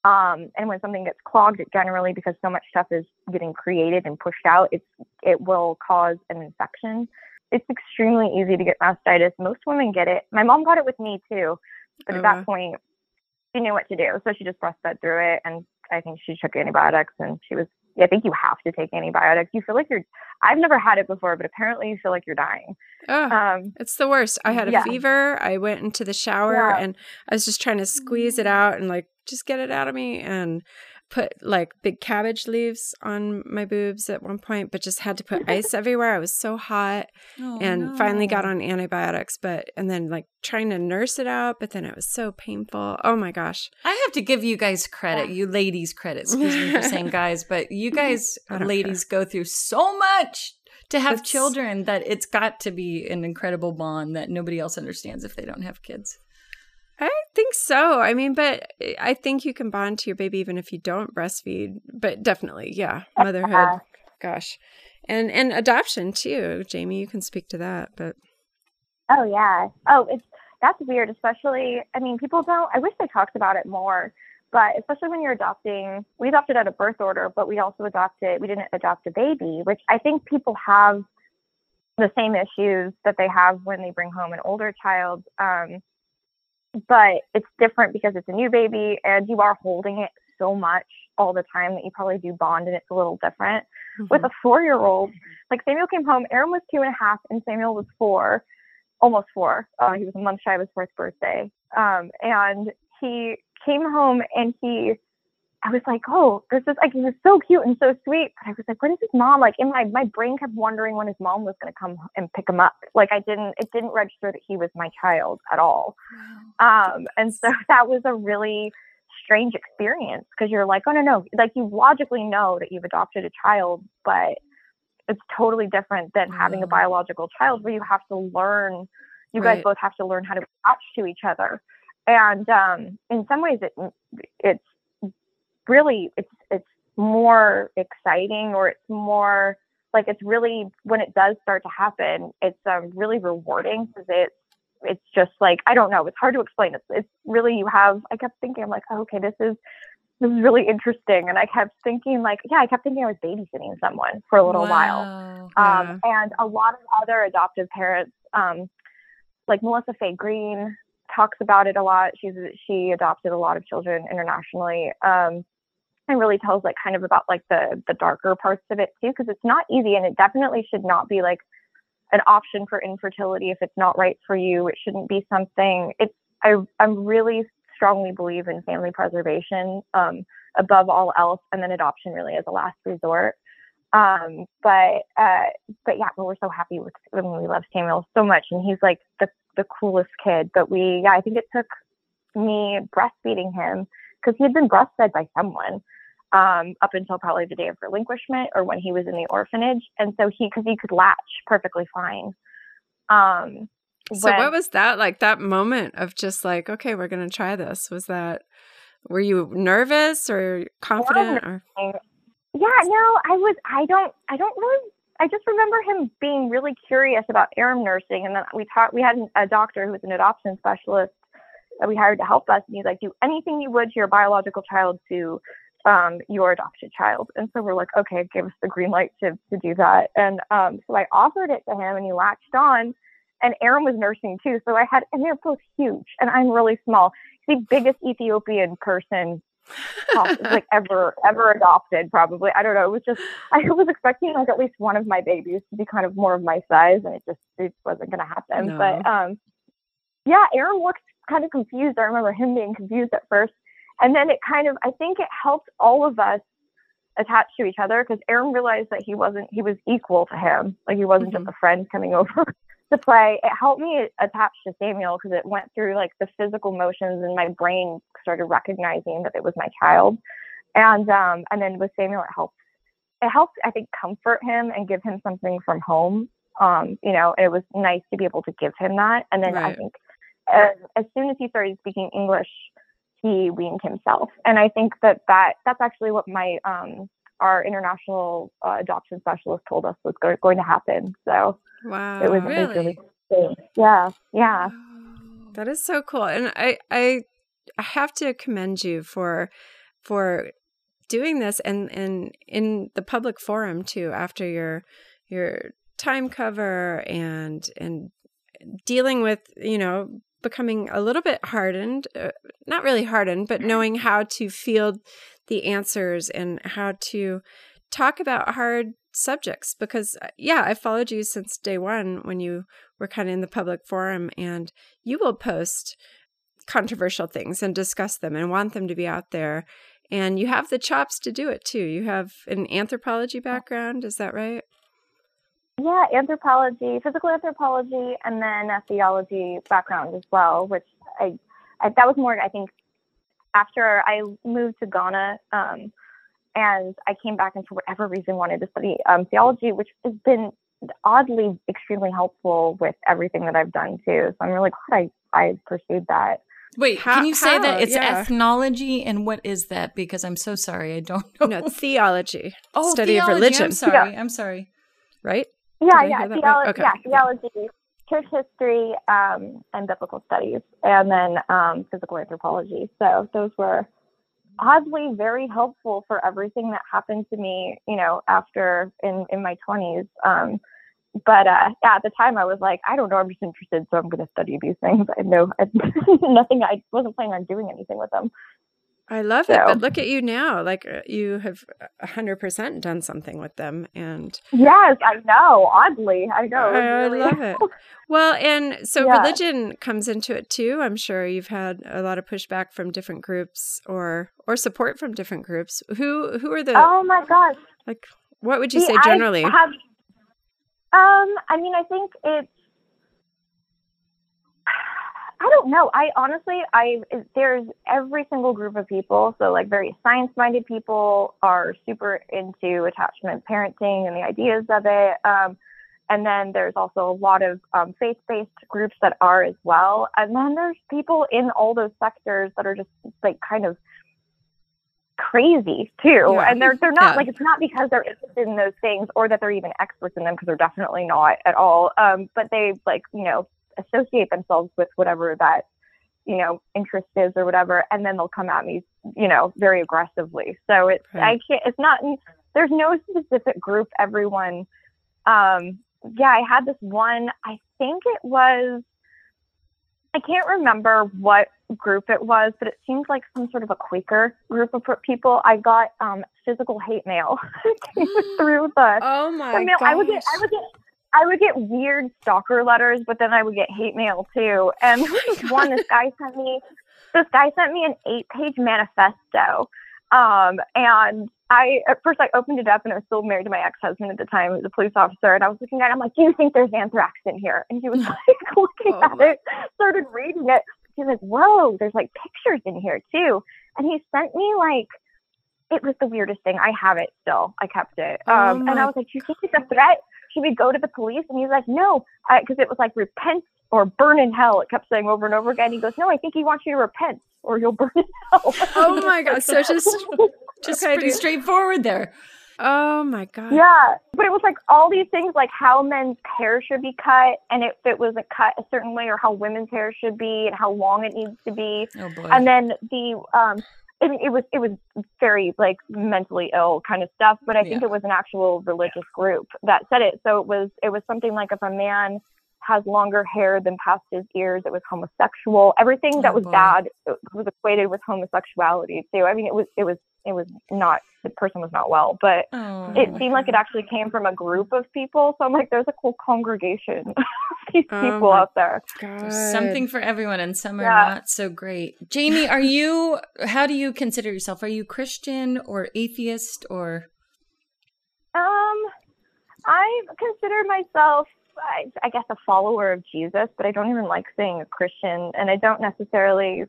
Um, and when something gets clogged, it generally because so much stuff is getting created and pushed out, it's it will cause an infection. It's extremely easy to get mastitis. Most women get it. My mom got it with me too, but Oh, at that wow. point, she knew what to do, so she just breastfed through it, and I think she took antibiotics, and she was I think you have to take antibiotics. You feel like you're. I've never had it before, but apparently you feel like you're dying. Oh, Um, it's the worst. I had a yeah. fever. I went into the shower Yeah. and I was just trying to squeeze it out and like just get it out of me and put like big cabbage leaves on my boobs at one point, but just had to put ice everywhere. I was so hot Oh, and finally got on antibiotics, but and then like trying to nurse it out, but then it was so painful. Oh my gosh. I have to give you guys credit, ah. you ladies credit. Excuse me for saying guys, but you guys ladies go through so much to have It's- children that it's got to be an incredible bond that nobody else understands if they don't have kids. I think so. I mean, but I think you can bond to your baby even if you don't breastfeed. But definitely, yeah, motherhood. Gosh, and and adoption too. Jamie, you can speak to that. But oh yeah. Oh, it's that's weird. Especially, I mean, people don't. I wish they talked about it more. But especially when you're adopting, we adopted at a birth order, but we also adopted. We didn't adopt a baby, which I think people have the same issues that they have when they bring home an older child. Um, but it's different because it's a new baby and you are holding it so much all the time that you probably do bond and it's a little different. With a four year old, like Samuel came home, Aram was two and a half and Samuel was four, almost four. Uh, he was a month shy of his fourth birthday. Um, and he came home and he, I was like, oh, this is like, he was so cute and so sweet. But I was like, when is his mom? Like in my, my brain kept wondering when his mom was going to come and pick him up. Like I didn't, it didn't register that he was my child at all. Um, and so that was a really strange experience because you're like, oh no, no, like you logically know that you've adopted a child, but it's totally different than having a biological child where you have to learn. You guys both have to learn how to attach to each other, and um, in some ways, it it's really it's it's more exciting or it's more like it's really when it does start to happen, it's um, really rewarding because it's it's just like I don't know. It's hard to explain. It's it's really you have. I kept thinking I'm like, oh, okay, this is this is really interesting. And I kept thinking, like, yeah, I kept thinking I was babysitting someone for a little while. Wow. Um, and a lot of other adoptive parents, um, like Melissa Fay Greene, talks about it a lot. She's she adopted a lot of children internationally, um, and really tells like kind of about like the the darker parts of it too, because it's not easy, and it definitely should not be like an option for infertility if it's not right for you. It shouldn't be something. It's I I'm really strongly believe in family preservation um, above all else, and then adoption really as a last resort. Um, but uh, but yeah, but we're so happy with I mean, we love Samuel so much, and he's like the the coolest kid. But we yeah, I think it took me breastfeeding him because he had been breastfed by someone um, up until probably the day of relinquishment or when he was in the orphanage, and so he because he could latch perfectly fine. Um, So when- what was that like that moment of just like, okay, we're going to try this? Was that were you nervous or confident or Yeah, no, I was. I don't. I don't really. I just remember him being really curious about Aram nursing, and then we taught. We had a doctor who was an adoption specialist that we hired to help us, and he's like, "Do anything you would to your biological child to um, your adopted child." And so we're like, "Okay," give us the green light to to do that, and um, so I offered it to him, and he latched on. And Aram was nursing too, so I had, and they're both huge, and I'm really small. The biggest Ethiopian person like ever ever adopted probably i don't know it was just i was expecting like at least one of my babies to be kind of more of my size and it just it wasn't going to happen No. but um yeah aram looked kind of confused i remember him being confused at first and then it kind of i think it helped all of us attach to each other because aram realized that he wasn't he was equal to him. Like he wasn't just a friend coming over. To play it helped me attach to samuel because it went through like the physical motions and my brain started recognizing that it was my child. And um and then with samuel it helped it helped i think comfort him and give him something from home um you know it was nice to be able to give him that. And then i think as, as soon as he started speaking english he weaned himself and i think that that that's actually what my um our international uh, adoption specialist told us was go- going to happen so wow. it was, it was really? really cool. yeah yeah That is so cool. And I I I have to commend you for for doing this and and in the public forum too after your your time cover and and dealing with, you know, becoming a little bit hardened, uh, not really hardened, but knowing how to field the answers and how to talk about hard subjects because uh, yeah, I followed you since day 1 when you were kind of in the public forum and you will post controversial things and discuss them and want them to be out there and you have the chops to do it too. You have an anthropology background, is that right? Yeah, anthropology, physical anthropology, and then a theology background as well, which I, I that was more, I think, after I moved to Ghana, um, and I came back and for whatever reason wanted to study um, theology, which has been oddly extremely helpful with everything that I've done too. So I'm really glad I, I pursued that. Wait, How- can you say how? that it's Yeah. ethnology and what is that? Because I'm so sorry, I don't know. No, theology. oh, study of religion. I'm sorry. I'm sorry. Right? Yeah, Did yeah, hear right? theology, Okay. yeah, theology, church history, um, and biblical studies, and then um, physical anthropology. So those were oddly very helpful for everything that happened to me, you know, after in in my twenties. Um, but uh, yeah, at the time I was like, I don't know, I'm just interested, so I'm going to study these things. I know nothing. I wasn't planning on doing anything with them. I love it. But look at you now. Like uh, you have 100% done something with them and Yes, I know. Oddly, I know. I really- love it. Well, and so Yeah. religion comes into it too. I'm sure you've had a lot of pushback from different groups or or support from different groups. Who who are the Oh my gosh. like what would you See, say I generally? have- um, I mean, I think it's. I don't know. I honestly, I there's every single group of people. So like very science-minded people are super into attachment parenting and the ideas of it. Um, and then there's also a lot of um, faith-based groups that are as well. And then there's people in all those sectors that are just like kind of crazy too. Yeah. And they're they're not Yeah. like it's not because they're interested in those things or that they're even experts in them because they're definitely not at all. Um, but they like you know associate themselves with whatever that you know, interest is or whatever, and then they'll come at me, you know, very aggressively. So it's I can't. It's not. There's no specific group. Everyone. Um. Yeah, I had this one. I think it was. I can't remember what group it was, but it seemed like some sort of a Quaker group of people. I got um, physical hate mail through the Oh the my mail. gosh. I would get, I would get, I would get weird stalker letters, but then I would get hate mail too. And was this one, this guy sent me, this guy sent me an eight-page manifesto. Um, and I, at first, I opened it up, and I was still married to my ex-husband at the time, who was a police officer. And I was looking at, it, I'm like, "Do you think there's anthrax in here?" And he was like, looking Oh at it, started reading it. He's like, "Whoa, there's like pictures in here too." And he sent me like it was the weirdest thing. I have it still. I kept it. Oh Um, and I was like, "Do you think it's a threat? Should we go to the police?" And he's like, "No," because it was like repent or burn in hell. It kept saying over and over again. He goes, "No, I think he wants you to repent or you'll burn in hell." Oh my god. So just Just Okay, pretty dude. straightforward there. oh my god. yeah, but it was like all these things, like how men's hair should be cut, and if it was a cut a certain way, or how women's hair should be, and how long it needs to be. Oh boy. and then the um I mean, it was it was very like mentally ill kind of stuff, but I think Yeah. it was an actual religious group that said it. So it was it was something like if a man has longer hair than past his ears, it was homosexual. Everything that Oh, was bad was equated with homosexuality too. I mean, it was it was it was not the person was not well, but oh, it seemed like it actually came from a group of people. So I'm like, there's a cool congregation of these Oh people out there. God. There's something for everyone, and some are not so great. Jamie, are you? How do you consider yourself? Are you Christian or atheist or? Um, I consider myself, I, I guess, a follower of Jesus, but I don't even like saying a Christian, and I don't necessarily.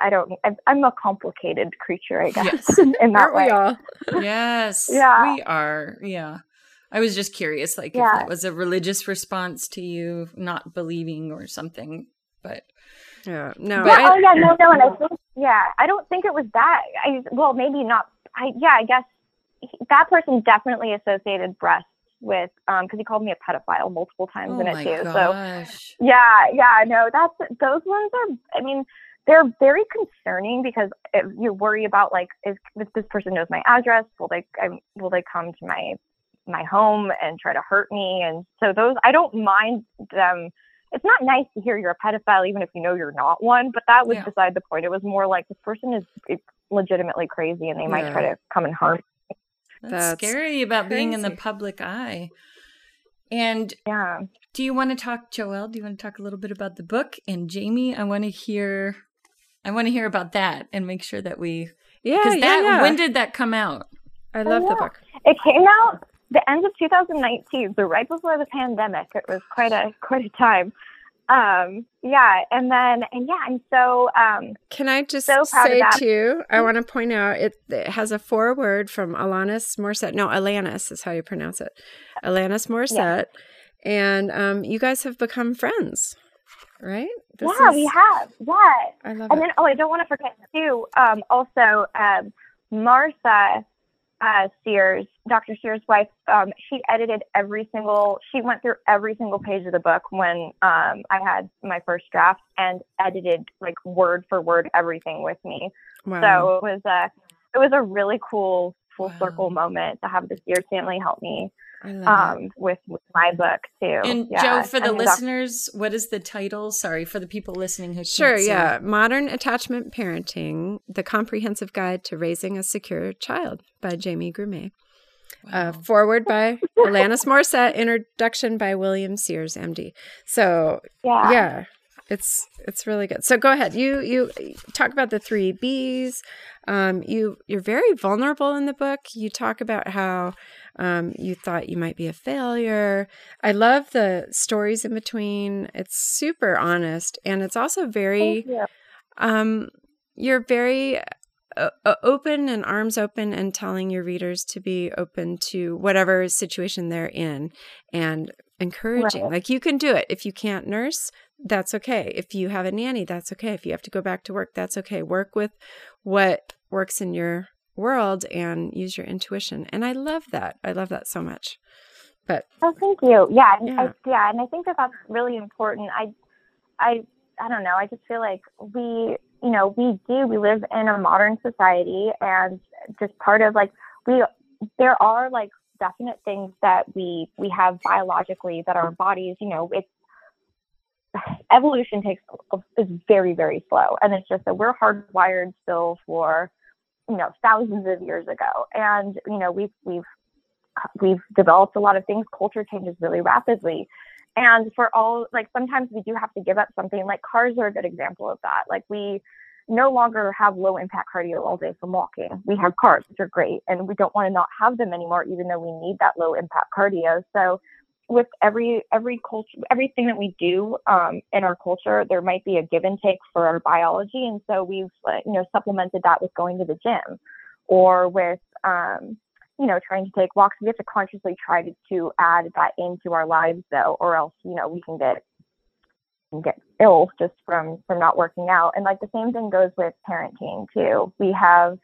I don't. I, I'm a complicated creature, I guess, Yes. in that Aren't way. we all? Yes, Yeah. we are. Yeah, I was just curious, like Yeah. if that was a religious response to you not believing or something. But Yeah. No. Yeah, I, oh yeah, no, no, and I think yeah, I don't think it was that. I well, maybe not. I yeah, I guess he, that person definitely associated breasts with um because he called me a pedophile multiple times oh in it my too. So Yeah, yeah, no, that's those ones are. I mean, they're very concerning because if you worry about like if, if this person knows my address, will they I, will they come to my my home and try to hurt me? And so those I don't mind them. It's not nice to hear you're a pedophile, even if you know you're not one. But that was Yeah. beside the point. It was more like this person is is legitimately crazy, and they might try to come and harm. that's, That's scary about being in the public eye. And Yeah. do you want to talk, Joelle? Do you want to talk a little bit about the book? And Jamie, I want to hear. I want to hear about that and make sure that we yeah. because Yeah. that yeah. when did that come out? I love the yeah. book. It came out the end of 2019, so right before the pandemic. It was quite a quite a time. Um, yeah, and then and yeah, and so um, Can I just So say that. too? I want to point out it, it has a foreword from Alanis Morissette. No, Alanis is how you pronounce it. Alanis Morissette, and um, you guys have become friends, right? This yeah, is- we have yeah, I love and it. then oh, I don't want to forget too. Um, also, um, Martha uh, Sears, Dr. Sears' wife, um, she edited every single. She went through every single page of the book when um, I had my first draft and edited like word for word everything with me. wow. So it was a it was a really cool full Wow. circle moment to have this Sears family help me I love it. um, with, with my book too. And Yeah. Joe, for the I mean, listeners, what is the title? Sorry for the people listening who can't Sure, see. yeah. Modern Attachment Parenting The Comprehensive Guide to Raising a Secure Child by Jamie Grumet. Uh, foreword by Alanis Morissette, introduction by William Sears, MD. So, yeah. yeah, it's it's really good. So go ahead. You you talk about the three B's. Um, you you're very vulnerable in the book. You talk about how um, you thought you might be a failure. I love the stories in between. It's super honest, and it's also very you. um, you're very uh, uh, open and arms open and telling your readers to be open to whatever situation they're in and encouraging Right. like you can do it if you can't nurse that's okay if you have a nanny that's okay if you have to go back to work that's okay work with what works in your world and use your intuition and i love that i love that so much but Oh, thank you. Yeah, and Yeah. I, yeah, and I think that that's really important. I, I, I don't know. I just feel like we, you know, we do. We live in a modern society, and just part of like we, there are like definite things that we we have biologically that our bodies, you know, it's evolution takes is very very slow, and it's just that we're hardwired still for, you know, thousands of years ago, and you know we've we've we've developed a lot of things. Culture changes really rapidly. And for all, like sometimes we do have to give up something. Like cars are a good example of that. Like we no longer have low impact cardio all day from walking. We have cars, which are great, and we don't want to not have them anymore, even though we need that low impact cardio. So with every every culture everything that we do um, in our culture there might be a give and take for our biology and so we've you know supplemented that with going to the gym or with um, you know, trying to take walks. We have to consciously try to, to add that into our lives though, or else, you know, we can get get ill just from from not working out. And like the same thing goes with parenting too. We have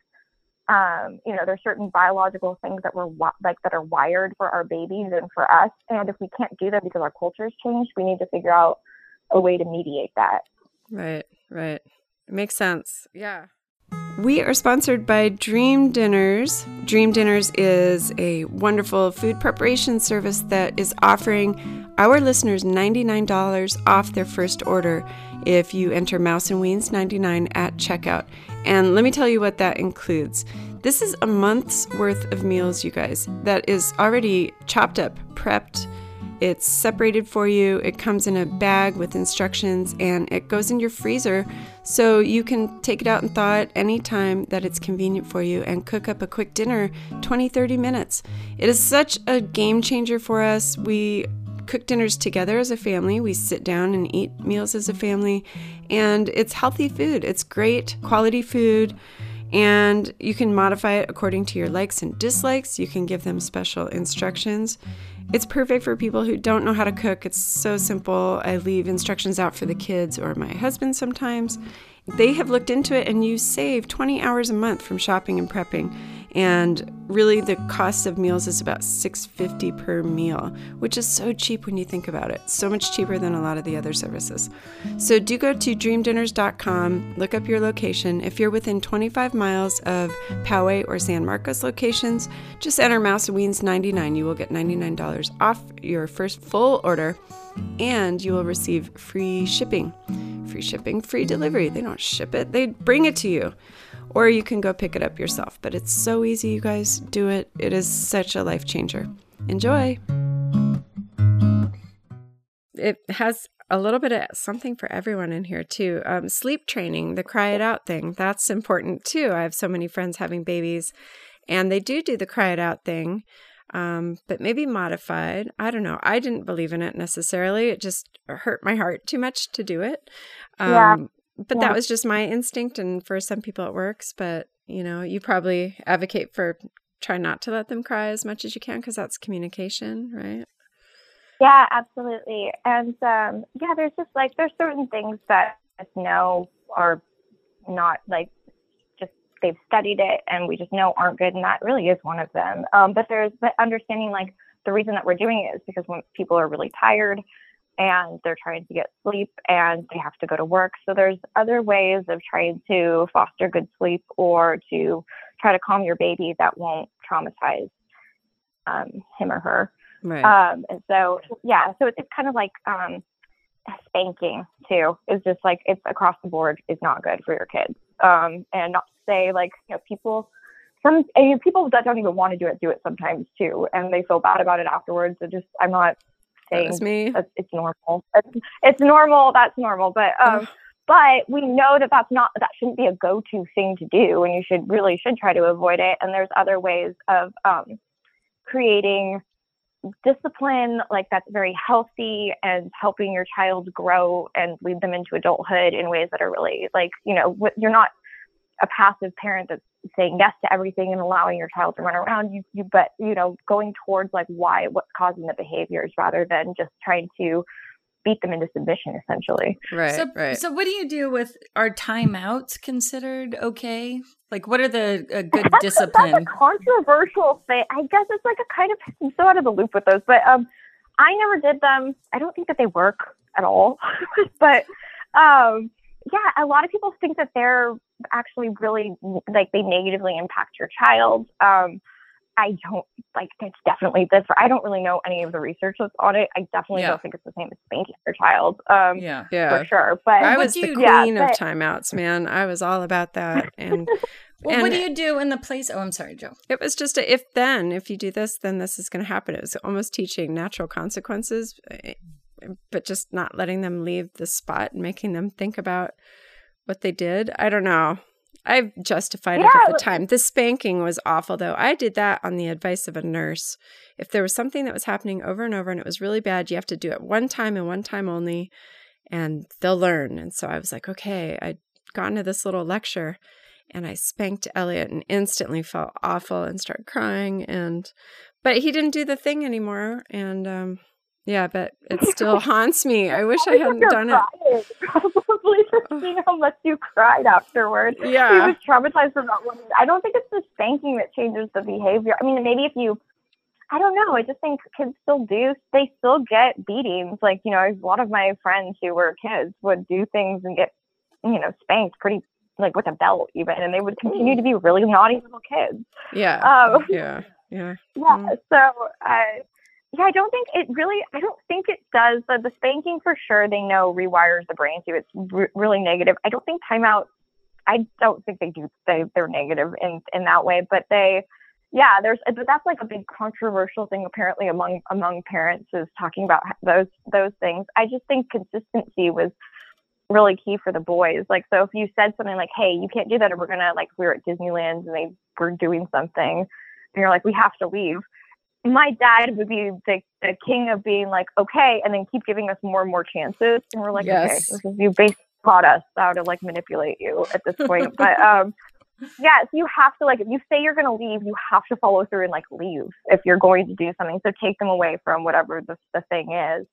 um, you know, there's certain biological things that we're like that are wired for our babies and for us. And if we can't do that because our culture's changed, we need to figure out a way to mediate that. Right, right. It makes sense. Yeah. We are sponsored by Dream Dinners. Dream Dinners is a wonderful food preparation service that is offering our listeners $99 off their first order if you enter Mouse and Weens 99 at checkout. And let me tell you what that includes. This is a month's worth of meals, you guys, that is already chopped up, prepped, it's separated for you, it comes in a bag with instructions, and it goes in your freezer so you can take it out and thaw it anytime that it's convenient for you and cook up a quick dinner 20 30 minutes. It is such a game changer for us. We cook dinners together as a family. We sit down and eat meals as a family, and it's healthy food. It's great quality food and you can modify it according to your likes and dislikes. You can give them special instructions. It's perfect for people who don't know how to cook. It's so simple. I leave instructions out for the kids or my husband sometimes. They have looked into it and you save 20 hours a month from shopping and prepping. And really the cost of meals is about 650 per meal, which is so cheap when you think about it. So much cheaper than a lot of the other services. So do go to dreamdinners.com, look up your location. If you're within 25 miles of Poway or San Marcos locations, just enter Mouse Weens 99. You will get $99 off your first full order and you will receive free shipping. Free shipping, free delivery. They don't ship it, they bring it to you or you can go pick it up yourself. But it's so easy, you guys. Do it. It is such a life changer. Enjoy. It has a little bit of something for everyone in here, too. Um, sleep training, the cry it out thing, that's important, too. I have so many friends having babies, and they do do the cry it out thing. Um, but maybe modified. I don't know. I didn't believe in it necessarily. It just hurt my heart too much to do it. Um, yeah but yeah. that was just my instinct and for some people it works but you know you probably advocate for try not to let them cry as much as you can because that's communication right yeah absolutely and um yeah there's just like there's certain things that I know are not like they've studied it and we just know aren't good and that really is one of them um but there's but understanding like the reason that we're doing it is because when people are really tired and they're trying to get sleep and they have to go to work. So there's other ways of trying to foster good sleep or to try to calm your baby that won't traumatize um, him or her. Right. Um, and so, yeah, so it's, it's kind of like um, spanking too. It's just like it's across the board is not good for your kids. Um, and not to say like you know people some people that don't even want to do it do it sometimes too, and they feel bad about it afterwards. So just I'm not saying me. it's normal. It's, it's, normal. That's normal. But um, but we know that that's not that shouldn't be a go-to thing to do, and you should really should try to avoid it. And there's other ways of um, creating discipline like that's very healthy and helping your child grow and lead them into adulthood in ways that are really like you know you're not a passive parent that's saying yes to everything and allowing your child to run around you, you but you know going towards like why what's causing the behaviors rather than just trying to beat them into submission essentially. Right so, right. so what do you do with are timeouts considered okay? Like what are the a good that's discipline a, that's a controversial thing i guess it's like a kind of i'm so out of the loop with those but um i never did them. I don't think that they work at all but um, yeah, a lot of people think that they're actually really like they negatively impact your child. Um, I don't like it's definitely this. I don't really know any of the research that's on it. I definitely Yeah. don't think it's the same as spanking your child. Um, Yeah. Yeah. for sure. But I what was do the you- queen yeah, of but- timeouts, man. I was all about that. And Well, what do you do in the place? Oh, I'm sorry, Joe. it was just a if then, if you do this, then this is going to happen. It was almost teaching natural consequences, eh, but just not letting them leave the spot and making them think about what they did. I don't know. I've justified it at the time. The spanking was awful, though. I did that on the advice of a nurse. If there was something that was happening over and over and it was really bad, you have to do it one time and one time only, and they'll learn. And so I was like, okay, I'd gone to this little lecture and I spanked Elliot and instantly felt awful and started crying. And, but he didn't do the thing anymore. And, um, yeah, but it still haunts me. I wish I hadn't You're done it. Probably for seeing how much you cried afterwards. He Yeah. was traumatized for that one. I don't think it's the spanking that changes the behavior. I mean, maybe if you, I don't know. I just think kids still do. They still get beatings. Like you know, a lot of my friends who were kids would do things and get, you know, spanked pretty like with a belt even, and they would continue to be really naughty little kids. Yeah. Um, Yeah. Yeah. yeah. Mm. So, uh, yeah, I don't think it really. I don't think it does. The, the spanking for sure, they know rewires the brain to it's re- really negative. I don't think timeout. I don't think they do. They they're negative in in that way, but they. Yeah, there's, but that's like a big controversial thing apparently among among parents is talking about those those things. I just think consistency was really key for the boys. Like, so if you said something like, "Hey, you can't do that," or we're gonna like we were at Disneyland and they were doing something, and you're like, "We have to leave." My dad would be the, the king of being like, "Okay," and then keep giving us more and more chances, and we're like, Yes. "Okay, this is you basically taught us how to like manipulate you at this point." but um, yeah, so you have to like if you say you're gonna leave, you have to follow through and like leave if you're going to do something. So take them away from whatever the the thing is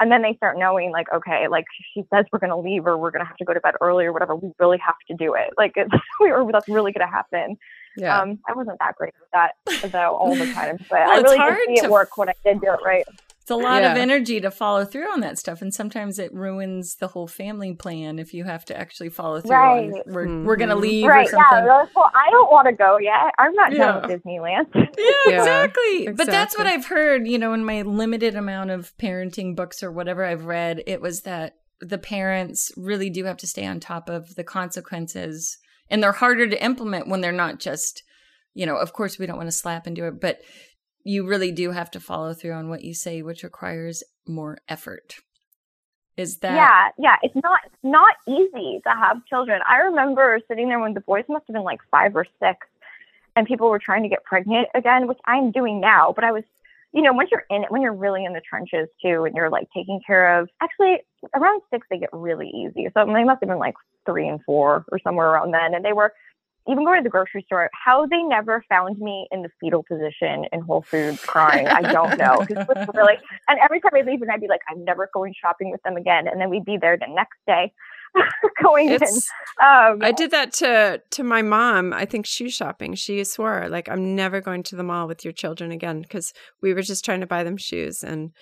and then they start knowing like okay like she says we're going to leave or we're going to have to go to bed early or whatever we really have to do it like it's or that's really going to happen Yeah. um i wasn't that great with that though all the time but Well, i really hard did see to- it work when i did do it right It's a lot of energy to follow through on that stuff, and sometimes it ruins the whole family plan if you have to actually follow through. On, Right. we're we're gonna leave right or yeah something. they're well i don't want to go yet i'm not Yeah. done with disneyland Yeah, Yeah, exactly. But that's what. I've heard, you know, in my limited amount of parenting books or whatever I've read, it was that the parents really do have to stay on top of the consequences and they're harder to implement when they're not just, you know, of course we don't want to slap and do it, but you really do have to follow through on what you say, which requires more effort. Is that yeah yeah it's not not easy to have children i remember sitting there when the boys must have been like five or six and people were trying to get pregnant again which i'm doing now but i was you know once you're in it when you're really in the trenches too and you're like taking care of actually around six they get really easy so they must have been like three and four or somewhere around then and they were even going to the grocery store, how they never found me in the fetal position in Whole Foods crying, I don't know. 'Cause it was really, and every time I leave, and I'd be like, I'm never going shopping with them again. And then we'd be there the next day, going It's in. Um, I did that to to my mom. I think shoe shopping. She swore like I'm never going to the mall with your children again because we were just trying to buy them shoes. And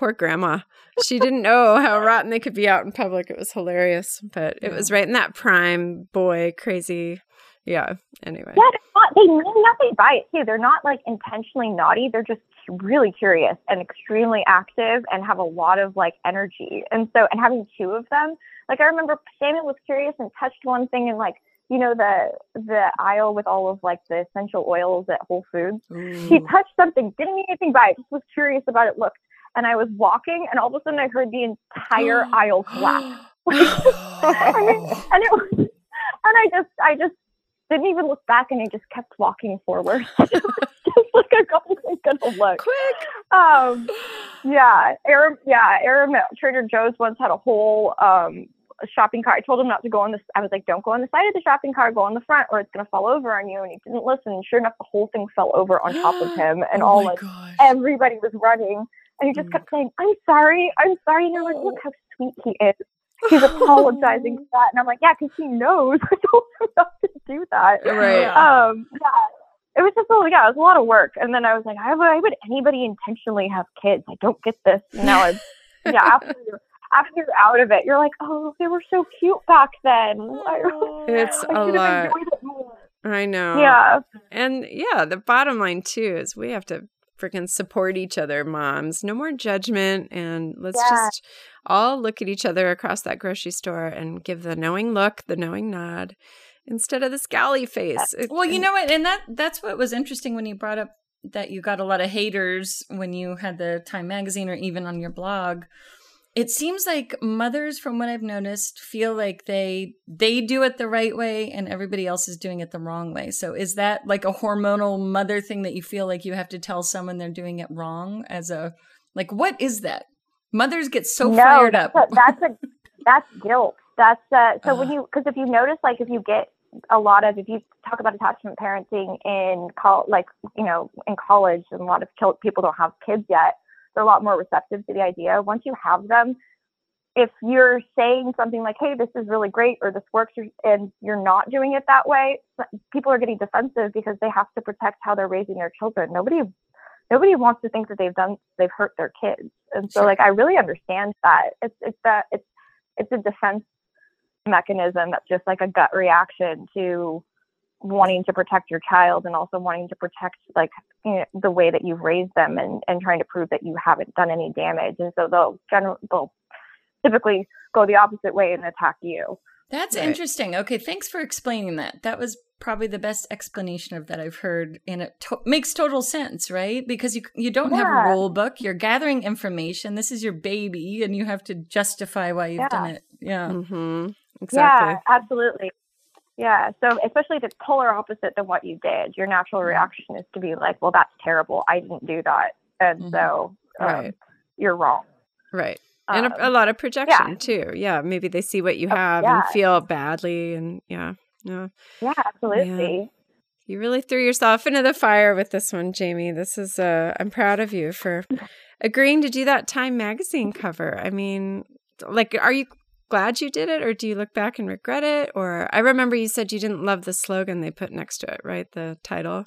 poor grandma, she didn't know how rotten they could be out in public. It was hilarious, but it was right in that prime boy crazy. Yeah. Anyway. Yeah, they're not, they mean nothing by it too. They're not like intentionally naughty. They're just really curious and extremely active and have a lot of like energy. And so, and having two of them, like I remember Samuel was curious and touched one thing and like, you know, the the aisle with all of like the essential oils at Whole Foods. He touched something, didn't mean anything by it, just was curious about it, looked. And I was walking and all of a sudden I heard the entire aisle collapse. I mean, and it was, and I just, I just didn't even look back, and I just kept walking forward, just like a wasn't gonna look. Quick. Um, yeah, Aram, yeah, Aram Trader Joe's once had a whole um shopping cart. I told him not to go on this. I was like, don't go on the side of the shopping cart, go on the front, or it's gonna fall over on you. And he didn't listen. And sure enough, the whole thing fell over on top of him, and oh all like gosh. everybody was running. And he just Mm. kept saying, I'm sorry, I'm sorry. And you're like, look how sweet he is. He's apologizing for that. And I'm like, yeah, because he knows I told him not to do that. Right. Um, yeah. It was just a, yeah, it was a lot of work. And then I was like, why would, would anybody intentionally have kids? I don't get this. And now I, yeah, after, after you're out of it, you're like, oh, they were so cute back then. It's I a should have lot. enjoyed it more. I know. Yeah. And yeah, the bottom line too is we have to freaking support each other, moms. No more judgment and let's Yeah. just all look at each other across that grocery store and give the knowing look, the knowing nod instead of the scowly face. It- Well, you know what, and that that's what was interesting when you brought up that you got a lot of haters when you had the Time magazine or even on your blog. It seems like mothers from what I've noticed feel like they they do it the right way and everybody else is doing it the wrong way. So is that like a hormonal mother thing that you feel like you have to tell someone they're doing it wrong as a like what is that? Mothers get so no, fired that's up. A, that's a that's guilt. That's uh, so when you because if you notice like if you get a lot of if you talk about attachment parenting in col like you know in college and a lot of people don't have kids yet they're a lot more receptive to the idea. Once you have them if you're saying something like hey this is really great or this works and you're not doing it that way people are getting defensive because they have to protect how they're raising their children. Nobody nobody wants to think that they've done they've hurt their kids. And so Sure. like i really understand that. It's it's that it's it's a defense mechanism that's just like a gut reaction to wanting to protect your child and also wanting to protect like you know, the way that you've raised them and, and trying to prove that you haven't done any damage and so they'll general they'll typically go the opposite way and attack you That's Right. interesting. Okay, thanks for explaining that. That was probably the best explanation of that I've heard, and it to- makes total sense, right? Because you you don't have a rule book. You're gathering information. This is your baby, and you have to justify why you've Yeah. done it. Yeah. Mhm. Exactly. yeah absolutely yeah so especially if it's polar opposite than what you did your natural Mhm. reaction is to be like well that's terrible i didn't do that and Mhm. so um, Right. you're wrong Right. And a, a Um, lot of projection too. Yeah. Maybe they see what you Oh, have and feel badly and yeah. Yeah. yeah absolutely You really threw yourself into the fire with this one, Jamie. This is uh I'm proud of you for agreeing to do that Time magazine cover. I mean, like are you glad you did it or do you look back and regret it or I remember you said you didn't love the slogan they put next to it, right? The title.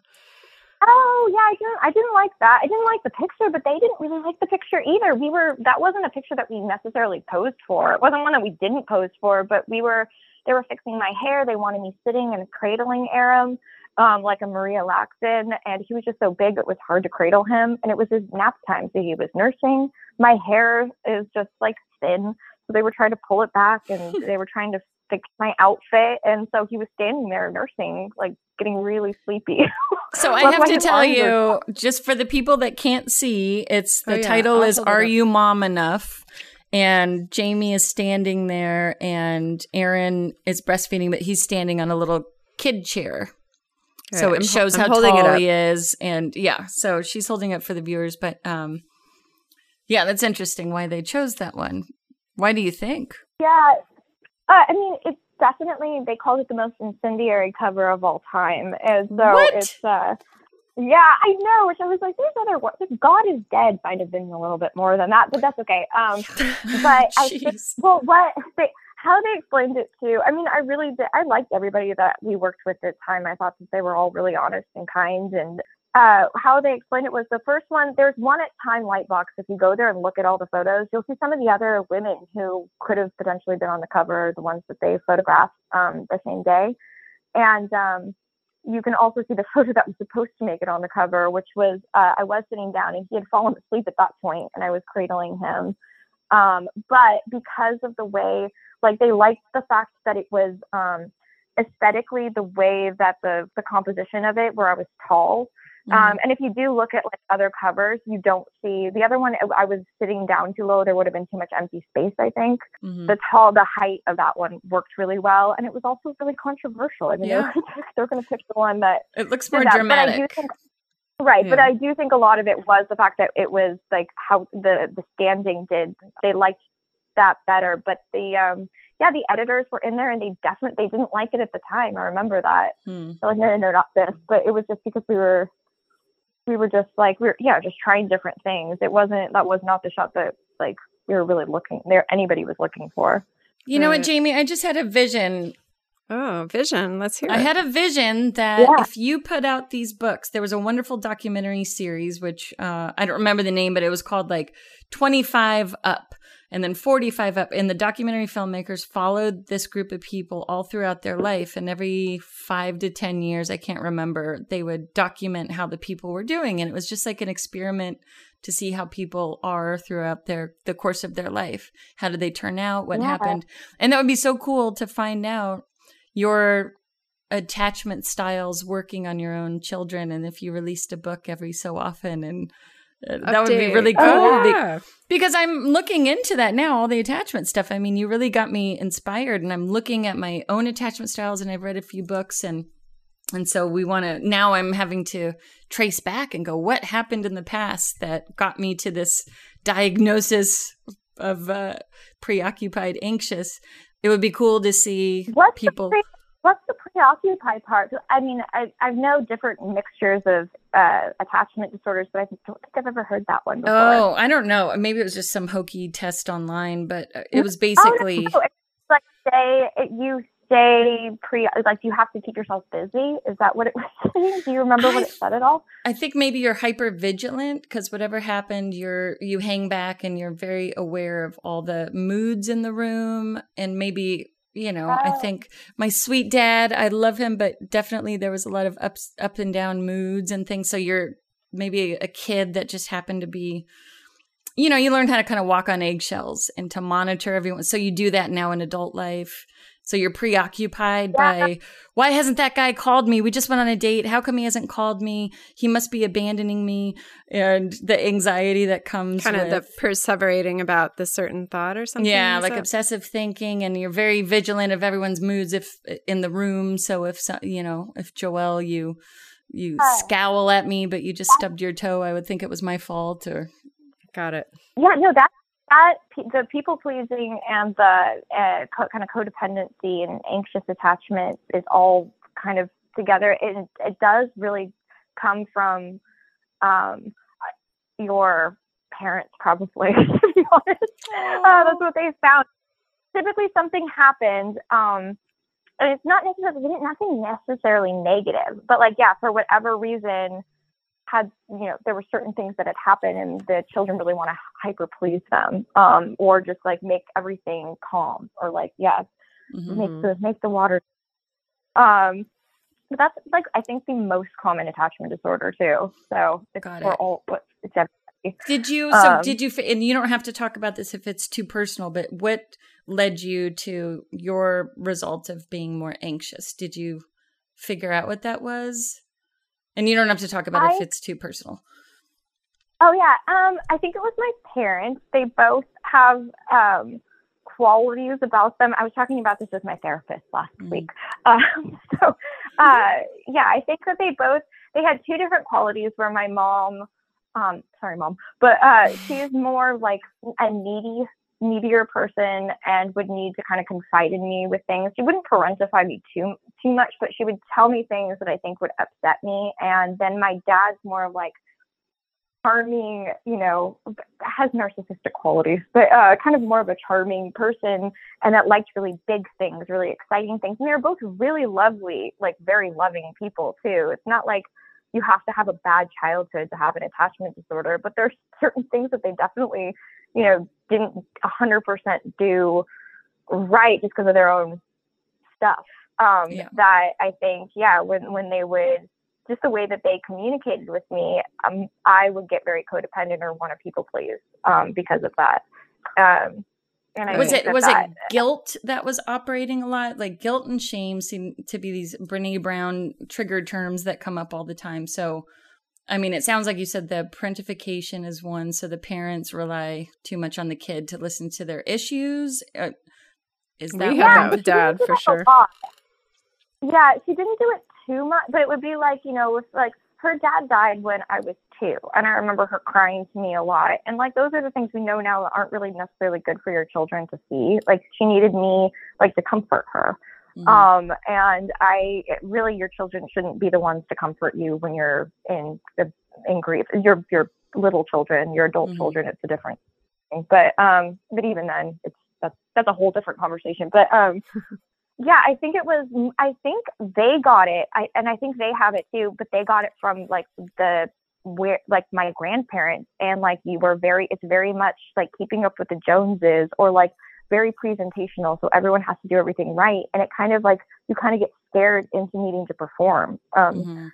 Oh yeah, I didn't. I didn't like that. I didn't like the picture, but they didn't really like the picture either. We were that wasn't a picture that we necessarily posed for. It wasn't one that we didn't pose for, but we were. They were fixing my hair. They wanted me sitting and cradling Aram, um, like a Maria Lactans, and he was just so big it was hard to cradle him. And it was his nap time, so he was nursing. My hair is just like thin, they were trying to pull it back, and they were trying to fix my outfit, and so he was standing there nursing, like getting really sleepy. So I have to tell arms you, just for the people that can't see, it's the Oh, yeah. title I'll is "Are. You Mom Enough?" And Jamie is standing there, and Aram is breastfeeding, but he's standing on a little kid chair. so Right, it I'm shows I'm how holding it tall he is, and yeah, so she's holding it for the viewers. But um, yeah, that's interesting why they chose that one. Why do you think? Yeah, uh, I mean, it's definitely they called it the most incendiary cover of all time, and so What? it's uh, yeah, I know. Which I was like, there's other words. God is dead might have been a little bit more than that, but that's okay. Um, but I think, well, what they how they explained it to, I mean, I really did. I liked everybody that we worked with at the time. I thought that they were all really honest and kind, and uh, how they explained it was the first one. There's one at Time Lightbox. If you go there and look at all the photos, you'll see some of the other women who could have potentially been on the cover, the ones that they photographed um, the same day. And um, you can also see the photo that was supposed to make it on the cover, which was uh, I was sitting down and he had fallen asleep at that point, and I was cradling him. Um, but because of the way, like they liked the fact that it was um, aesthetically the way that the the composition of it, where I was tall. Mm-hmm. Um, and if you do look at like other covers, you don't see the other one. I was sitting down too low. There would have been too much empty space. I think Mhm. the tall, the height of that one worked really well, and it was also really controversial. I mean, Yeah. they're, going to pick the one that It looks more that. dramatic. But I do think, right, but I do think a lot of it was the fact that it was like how the the standing did. They liked that better, but the um yeah, the editors were in there and they definitely they didn't like it at the time. I remember that. Hmm. They're like, no, no, not this. But it was just because we were we were just like we are yeah, just trying different things. It wasn't that was not the shot that like we were really looking there anybody was looking for. You know what, Jamie? I just had a vision Oh, vision. Let's hear I it. had a vision that Yeah. if you put out these books, there was a wonderful documentary series, which uh, I don't remember the name, but it was called like 25 Up. And then 45 up. And the documentary filmmakers followed this group of people all throughout their life. And every five to 10 years, I can't remember, they would document how the people were doing. And it was just like an experiment to see how people are throughout their the course of their life. How did they turn out? What Yeah. happened? And that would be so cool to find out your attachment styles working on your own children and if you released a book every so often and uh, that would be really cool Oh, yeah. because I'm looking into that now, all the attachment stuff. I mean, you really got me inspired, and I'm looking at my own attachment styles, and I've read a few books, and and so we want to. Now I'm having to trace back and go, what happened in the past that got me to this diagnosis of uh, preoccupied anxious. It would be cool to see What's people. the what's the preoccupied part? I mean, I I know different mixtures of uh, attachment disorders, but I don't think I've ever heard that one before. Oh, I don't know. Maybe it was just some hokey test online, but uh, it was basically. Oh, no, no, it's like stay you stay pre like you have to keep yourself busy. Is that what it was saying? Do you remember what it said at all? I think maybe you're hyper vigilant because whatever happened, you're you hang back and you're very aware of all the moods in the room, and maybe you know. I think my sweet dad, I love him, but definitely there was a lot of ups, up and down moods and things. So you're maybe a kid that just happened to be. You know, you learned how to kind of walk on eggshells and to monitor everyone. So you do that now in adult life. So you're preoccupied Yeah. by why hasn't that guy called me? We just went on a date. How come he hasn't called me? He must be abandoning me. And the anxiety that comes Kind of the perseverating about the certain thought or something. yeah, like that- obsessive thinking, and you're very vigilant of everyone's moods if in the room. So if so, you know, if Joelle, you you Oh. scowl at me, but you just stubbed your toe, I would think it was my fault. Or Got it. Yeah, no, that that the people pleasing and the uh, co- kind of codependency and anxious attachment is all kind of together. It it does really come from um, your parents, probably. To be honest, uh, that's what they found. Typically, something happened. Um, and it's not necessarily nothing necessarily negative, but like yeah, for whatever reason, had you know there were certain things that had happened and the children really want to hyper please them um or just like make everything calm or like yeah Mhm. make the make the water um but that's like i think the most common attachment disorder too so it's Got for it. all what it's everybody. Did you? So Um, did you? And you don't have to talk about this if it's too personal. But what led you to your result of being more anxious? Did you figure out what that was? And you don't have to talk about if it's too personal. Oh yeah, um, I think it was my parents. They both have um, qualities about them. I was talking about this with my therapist last Mhm. week. Um, so uh, yeah, I think that they both they had two different qualities. Where my mom, um, sorry mom, but uh, she's more like a needy needier person and would need to kind of confide in me with things. She wouldn't parentify me too too much, but she would tell me things that I think would upset me. And then my dad's more of like charming, you know, has narcissistic qualities, but uh, kind of more of a charming person and that liked really big things, really exciting things. And they're both really lovely, like very loving people too. It's not like you have to have a bad childhood to have an attachment disorder, but there's certain things that they definitely, you know, didn't 100% do right just because of their own stuff. Um, Yeah. That I think, yeah, when when they would just the way that they communicated with me, um, I would get very codependent or want to people please um, because of that. Um, and I was it that was that, it guilt that was operating a lot? Like guilt and shame seem to be these Brene Brown triggered terms that come up all the time. So, I mean, it sounds like you said the parentification is one. So the parents rely too much on the kid to listen to their issues. Uh, is that We what have that with dad for sure. Yeah, she didn't do it too much, but it would be like, you know, with like her dad died when I was two, and I remember her crying to me a lot. And like those are the things we know now that aren't really necessarily good for your children to see. Like she needed me like to comfort her. Mhm. Um, and I really, your children shouldn't be the ones to comfort you when you're in the in grief. Your your little children, your adult Mhm. children, it's a different thing. But um, but even then, it's that's that's a whole different conversation. But um, yeah, I think it was. I think they got it, I and I think they have it too. But they got it from like the where like my grandparents and like you were very it's very much like keeping up with the Joneses or like very presentational so everyone has to do everything right and it kind of like you kind of get scared into needing to perform um, Mhm.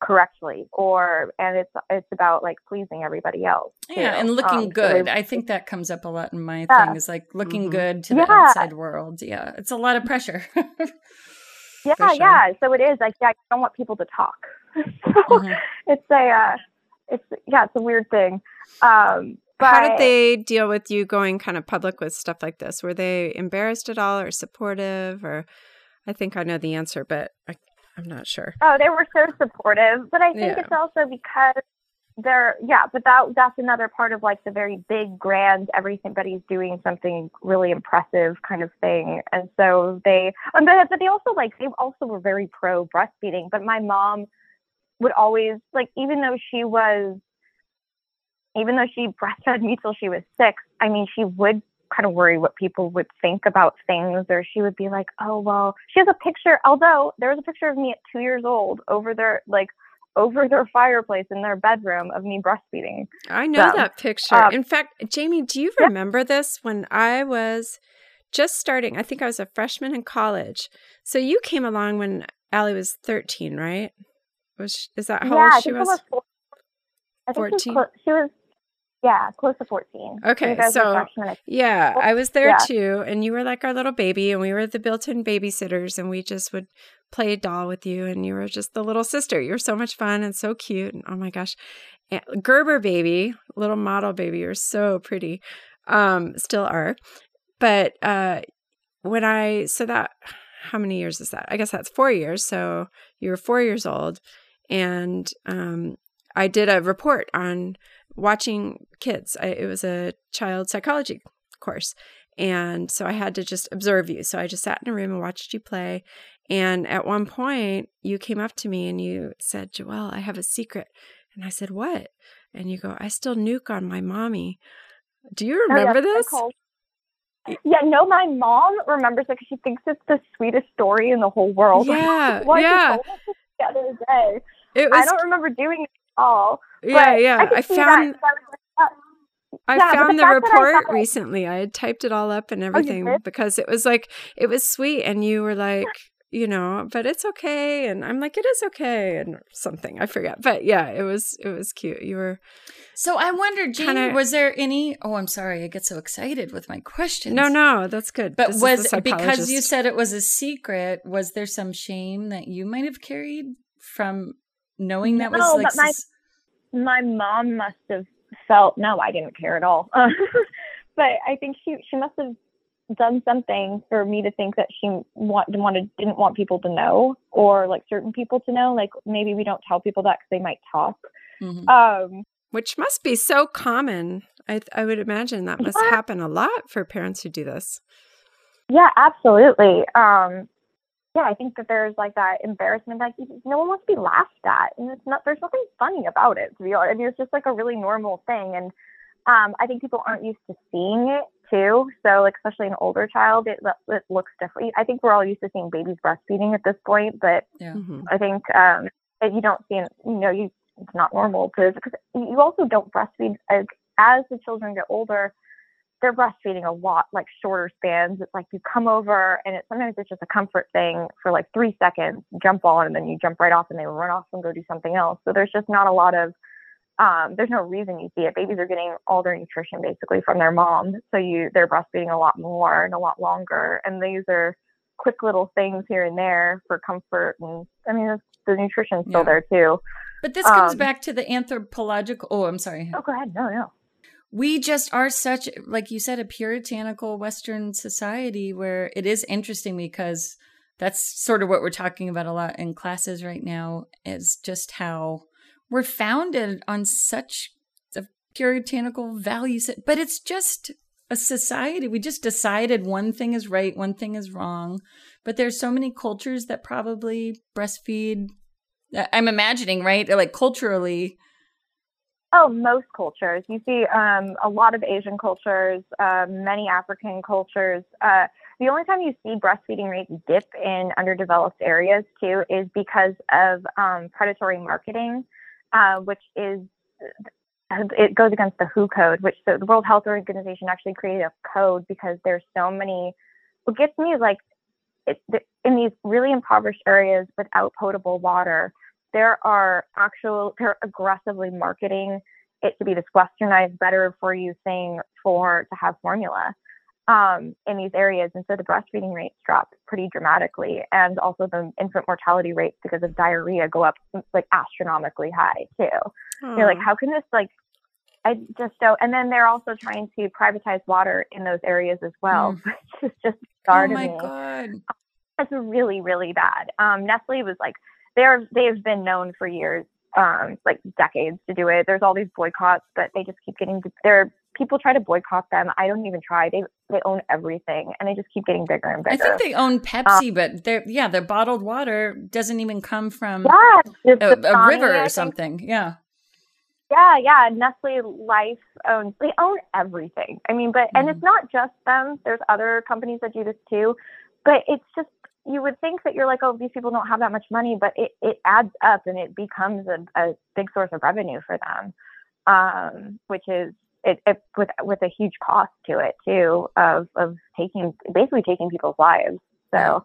correctly or and it's it's about like pleasing everybody else too. Yeah, and looking Um, good. they- I think that comes up a lot in my Yeah. thing is like looking Mhm. good to the outside world. Yeah, it's a lot of pressure. yeah sure. yeah so it is like yeah, i don't want people to talk so Mhm. it's a uh it's yeah it's a weird thing um but How did they deal with you going kind of public with stuff like this? Were they embarrassed at all or supportive? Or I think I know the answer, but I, I'm not sure. Oh, they were so supportive, but I think Yeah. it's also because they're yeah, but that that's another part of like the very big grand everybody's doing something really impressive kind of thing. And so they um, but, but they also like they also were very pro breastfeeding, but my mom would always like even though she was even though she breastfed me till she was 6, I mean she would kind of worry what people would think about things or she would be like oh well she has a picture although there was a picture of me at two years old over their like over their fireplace in their bedroom of me breastfeeding I know that picture. um, In fact, Jamie, do you yeah. remember this when I was just starting? I think I was a freshman in college. So you came along when Allie was 13, right? Was is that how yeah old she was? I was four, I think 14? she was, clo- she was yeah close to 14 Okay, so- were freshmen at- Yeah, I was there Yeah. too, and you were like our little baby, and we were the built-in babysitters, and we just would play doll with you, and you were just the little sister. You were so much fun and so cute, and oh my gosh, And Gerber baby, little model baby, you're so pretty, um, still are. But uh, when I so that how many years is that? I guess that's four years. So you were four years old, and um, I did a report on watching kids. I, it was a child psychology course. And so I had to just observe you. So I just sat in a room and watched you play. And at one point, you came up to me and you said, Joelle, I have a secret. And I said, What? And you go, I still nuke on my mommy. Do you Oh, remember this? yeah no my mom remembers it because she thinks it's the sweetest story in the whole world Yeah, yeah. told us this the other day It I don't remember doing all yeah, but yeah. can I found, that. So I like, I Yeah, oh, found the the, fact that I report recently. I had typed it all up and oh, everything did? because it was like it was sweet and you were like, you know, but it's okay and I'm like it is okay and something. I forget. But yeah, it was it was cute. You were So I wonder, Jamie, Kinda- was there any? Oh, I'm sorry, I get so excited with my questions. No, no, that's good. But This was because you said it was a secret? Was there some shame that you might have carried from knowing that was like? but my- sus- my mom must have felt no i didn't care at all but i think she she must have done something for me to think that she want, wanted didn't want people to know or like certain people to know like maybe we don't tell people that because they might talk Mhm. um which must be so common. I I would imagine that must Yeah. happen a lot for parents who do this. yeah absolutely um yeah i think that there's like that embarrassment like no one wants to be laughed at and it's not there's nothing funny about it to be honest i mean it's just like a really normal thing and um i think people aren't used to seeing it too so like especially an older child it, it looks different i think we're all used to seeing babies breastfeeding at this point but yeah. Mhm. I think um, if you don't see, it, you know, you it's not normal to because you also don't breastfeed as as the children get older. They're breastfeeding a lot, like shorter spans. It's like you come over, and it sometimes it's just a comfort thing for like three seconds, jump on, and then you jump right off, and they run off and go do something else. So there's just not a lot of um, there's no reason you see it. Babies are getting all their nutrition basically from their mom, so you they're breastfeeding a lot more and a lot longer. And these are quick little things here and there for comfort, and I mean the nutrition's still Yeah. there too. But this comes Um, back to the anthropological. Oh, I'm sorry. Oh, go ahead. No, no. We just are such like you said a puritanical western society where it is interesting because that's sort of what we're talking about a lot in classes right now is just how we're founded on such a puritanical values but it's just a society. We just decided one thing is right one thing is wrong but there's so many cultures that probably breastfeed i'm imagining right? Like culturally Oh, most cultures. You see um, a lot of Asian cultures, um, many African cultures. Uh, the only time you see breastfeeding rates dip in underdeveloped areas too is because of um, predatory marketing. uh, which is it goes against the WHO code, which the World Health Organization actually created a code because there's so many. What gets me is like it, in these really impoverished areas without potable water, there are actual they're aggressively marketing it to be this westernized, better for you thing for to have formula um, in these areas, and so the breastfeeding rates drop pretty dramatically, and also the infant mortality rates because of diarrhea go up like astronomically high too. You're like, how can this like? I just don't. And then they're also trying to privatize water in those areas as well, Mm. which is just Oh my me. god. It's really, really bad. Um, Nestle was like, they're they've been known for years, um, like decades to do it. There's all these boycotts, but they just keep getting. There, people try to boycott them. I don't even try. They they own everything, and they just keep getting bigger and bigger. I think they own Pepsi, but they're yeah, their bottled water doesn't even come from yeah, a, a river or something. Yeah. Yeah, yeah. Nestle Life owns they own everything. I mean, but and Mhm. it's not just them. There's other companies that do this too. But it's just you would think that you're like, oh, these people don't have that much money, but it, it adds up and it becomes a, a big source of revenue for them. Um, which is it, it with with a huge cost to it too of of taking basically taking people's lives. So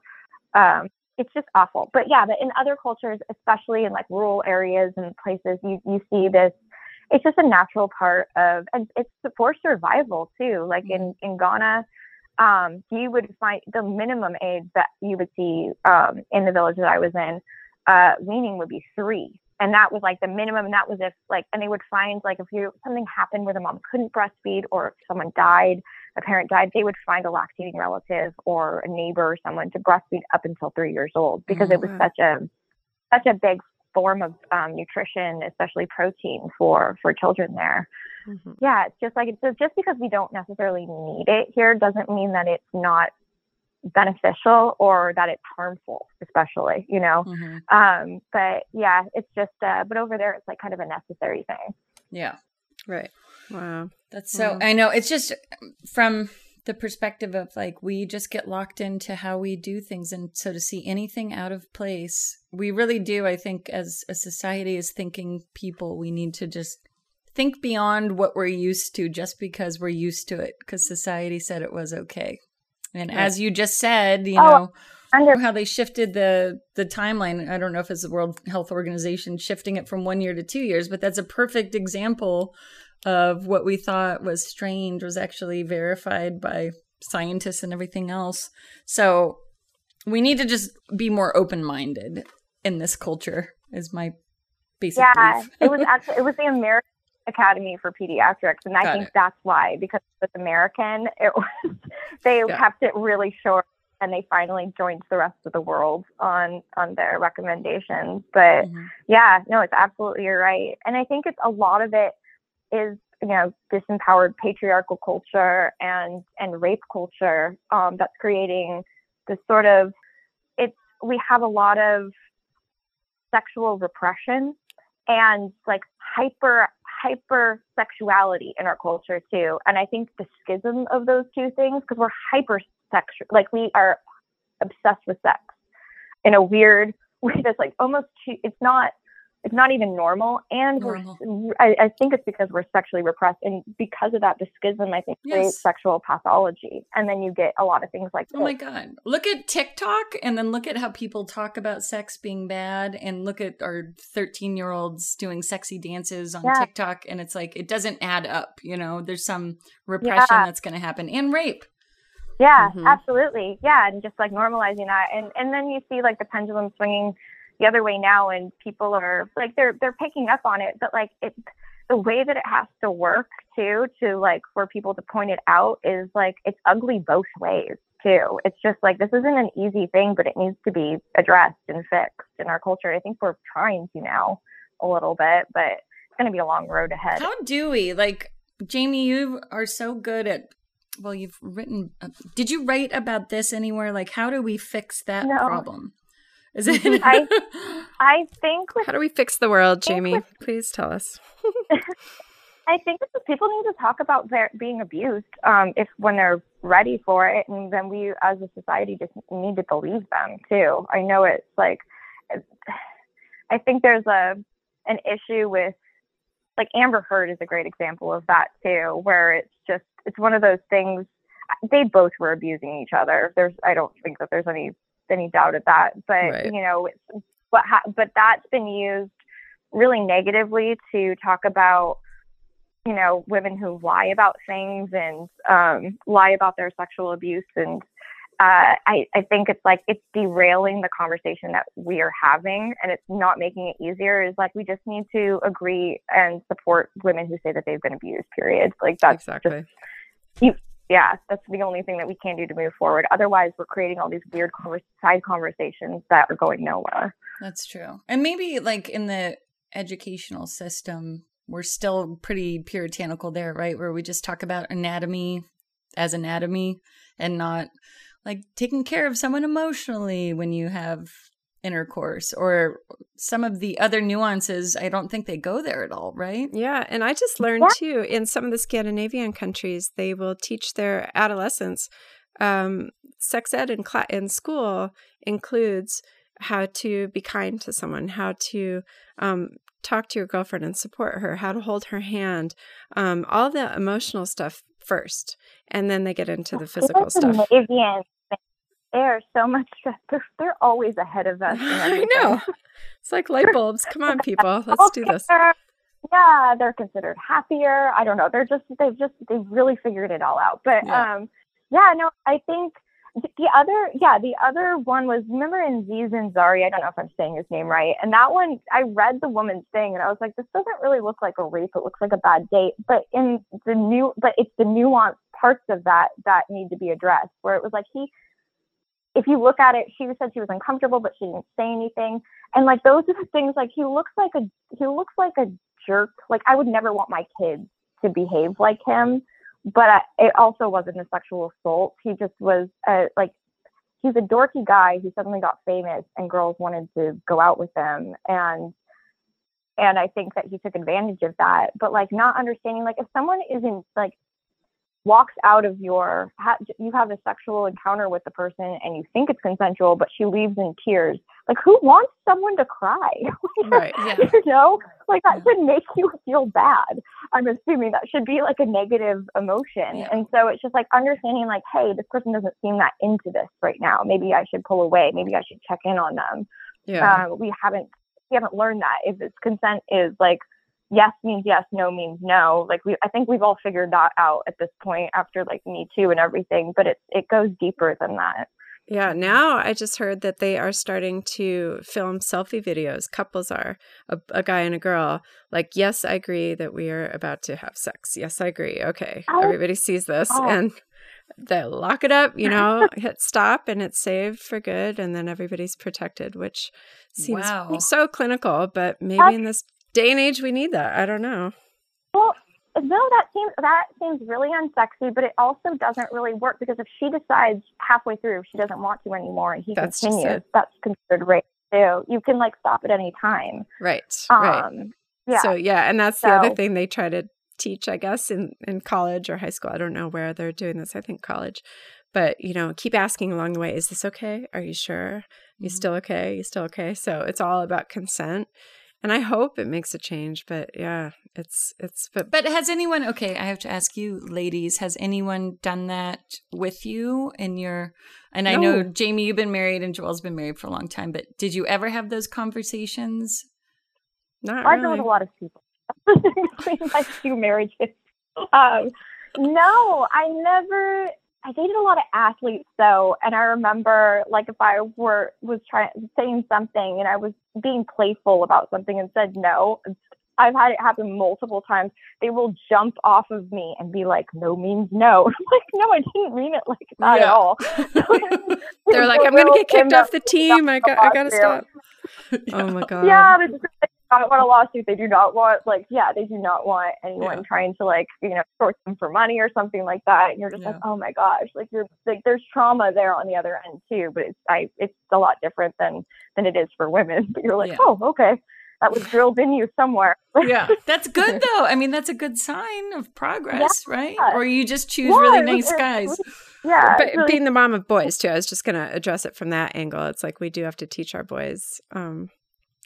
um it's just awful. But yeah, but in other cultures, especially in like rural areas and places, you, you see this it's just a natural part of and it's for survival too like in in ghana um you would find the minimum age that you would see um in the village that i was in uh weaning would be three and that was like the minimum and that was if like and they would find like if you something happened where the mom couldn't breastfeed or if someone died a parent died they would find a lactating relative or a neighbor or someone to breastfeed up until three years old because it was Mhm. such a such a big form of um, nutrition, especially protein for for children there. Mhm. Yeah, it's just like so just because we don't necessarily need it here doesn't mean that it's not beneficial or that it's harmful, especially you know. Mhm. Um, but yeah, it's just uh, but over there it's like kind of a necessary thing. Yeah. Right. Wow. That's so Wow. I know it's just from the perspective of like we just get locked into how we do things and so to see anything out of place we really do I think as a society as thinking people we need to just think beyond what we're used to just because we're used to it because society said it was okay. And Right. as you just said, you Oh, know, Under how they shifted the the timeline. I don't know if it's the World Health Organization shifting it from one year to two years, but that's a perfect example of what we thought was strange was actually verified by scientists and everything else. So we need to just be more open minded in this culture. Is my basic yeah, it was actually it was the American Academy for Pediatrics, and I Got think it. that's why because it was American, it was they Yeah. kept it really short, and they finally joined the rest of the world on on their recommendations. But Mhm. yeah, no, it's absolutely you're right, and I think it's a lot of it is you know disempowered patriarchal culture and and rape culture um, that's creating this sort of it's we have a lot of sexual repression and like hyper hyper sexuality in our culture too. And i think the schism of those two things because we're hyper sexual like we are obsessed with sex in a weird way that's like almost too, it's not it's not even normal and Normal. we're I, I think it's because we're sexually repressed and because of that the schism i think creates sexual pathology and then you get a lot of things like Oh my. God. Look at TikTok and then look at how people talk about sex being bad and look at our 13 year olds doing sexy dances on Yeah. TikTok. And it's like, it doesn't add up. You know, there's some repression Yeah. that's going to happen and rape. Yeah, Mhm. absolutely. Yeah, and just like normalizing that, and and then you see like the pendulum swinging the other way now, and people are like they're they're picking up on it, but like it, the way that it has to work too, to like for people to point it out is like it's ugly both ways too. It's just like this isn't an easy thing, but it needs to be addressed and fixed in our culture. I think we're trying to now a little bit, but it's going to be a long road ahead. How do we? Like, Jamie, you are so good at. Well, you've written. Uh, did you write about this anywhere? Like, how do we fix that No. problem? Is it? I- I think with How do we fix the world, Jamie? with- Please tell us. I think people need to talk about their being abused um, if when they're ready for it, and then we as a society just need to believe them too. I know it's like, I think there's a an issue with like Amber Heard is a great example of that too, where it's just it's one of those things. They both were abusing each other. There's I don't think that there's any any doubt of that. But Right. you know, but ha- but that's been used really negatively to talk about you know women who lie about things and um, lie about their sexual abuse and uh, I, I think it's like it's derailing the conversation that we are having and it's not making it easier is like we just need to agree and support women who say that they've been abused period like that's just exactly. Yeah, that's the only thing that we can do to move forward. Otherwise, we're creating all these weird convers- side conversations that are going nowhere. That's true. And maybe like in the educational system, we're still pretty puritanical there, right? Where we just talk about anatomy as anatomy and not like taking care of someone emotionally when you have intercourse or some of the other nuances. I don't think they go there at all, right? Yeah, and I just learned too in some of the Scandinavian countries, they will teach their adolescents um, sex ed in, cla- in school includes how to be kind to someone, how to um, talk to your girlfriend and support her, how to hold her hand, um, all the emotional stuff first, and then they get into the physical stuff. Scandinavians, are so much. They're, they're always ahead of us. I know. It's like light bulbs. Come on, people. Let's do this. Yeah, they're considered happier. I don't know. They're just they've just they've really figured it all out. But Yeah. um, yeah, no, I think the other yeah the other one was remember in Ziz Ansari. I don't know if I'm saying his name right. And that one, I read the woman's thing and I was like, this doesn't really look like a rape. It looks like a bad date. But in the new, but it's the nuanced parts of that that need to be addressed. Where it was like he if you look at it, she said she was uncomfortable, but she didn't say anything. And like those are the things. Like he looks like a he looks like a jerk. Like I would never want my kids to behave like him. But I, it also wasn't a sexual assault. He just was a, like he's a dorky guy who suddenly got famous, and girls wanted to go out with him. And and I think that he took advantage of that. But like not understanding, like if someone isn't like walks out of your ha- you have a sexual encounter with the person and you think it's consensual but she leaves in tears like who wants someone to cry Right. Yeah. you know like that should make you feel bad i'm assuming that should be like a negative emotion Yeah. and so it's just like understanding like hey this person doesn't seem that into this right now maybe i should pull away maybe i should check in on them Yeah. um, we haven't we haven't learned that if it's consent is like yes means yes no means no like we i think we've all figured that out at this point after like me too and everything but it it goes deeper than that Yeah, now I just heard that they are starting to film selfie videos. Couples are a, a guy and a girl. Like, yes, I agree that we are about to have sex. Yes, I agree. Okay, Oh. everybody sees this, Oh. and they lock it up. You know, hit stop, and it's saved for good, and then everybody's protected, which seems Wow. so clinical. But maybe in this day and age, we need that. I don't know. well no that seems that seems really unsexy but it also doesn't really work because if she decides halfway through she doesn't want to anymore and he That's continues that's considered rape too you can like stop at any time Right. right. um yeah So yeah, and that's the other thing they try to teach, I guess, in in college or high school. I don't know where they're doing this. I think college. But you know, keep asking along the way, is this okay? Are you sure? You Mhm. still okay? You still okay? So it's all about consent. And I hope it makes a change, but yeah, it's it's but But has anyone, okay, I have to ask you, ladies, has anyone done that with you in your, and I know, Jamie, you've been married and Joel's been married for a long time, but did you ever have those conversations? not I've known really. a lot of people between my two marriages. Um, no, I never. I dated a lot of athletes though, and I remember like if I were was trying saying something and I was being playful about something and said no. I've had it happen multiple times. They will jump off of me and be like, "No means no." I'm like, "No, I didn't mean it like that Yeah. at all." They're like, I'm gonna get kicked off the team. I got I gotta stop. Oh my god. Yeah, they just they don't want a lawsuit. They do not want like yeah, they do not want anyone Yeah. trying to like you know short them for money or something like that. And you're just like, oh my gosh, like you're like there's trauma there on the other end too, but it's I it's a lot different than than it is for women. But you're like, Yeah. oh okay, that was drilled in you somewhere. Yeah. That's good though. I mean, that's a good sign of progress, right? Or you just choose Yeah, really it was- nice it guys. yeah, but really- being the mom of boys too, I was just gonna address it from that angle. It's like we do have to teach our boys um,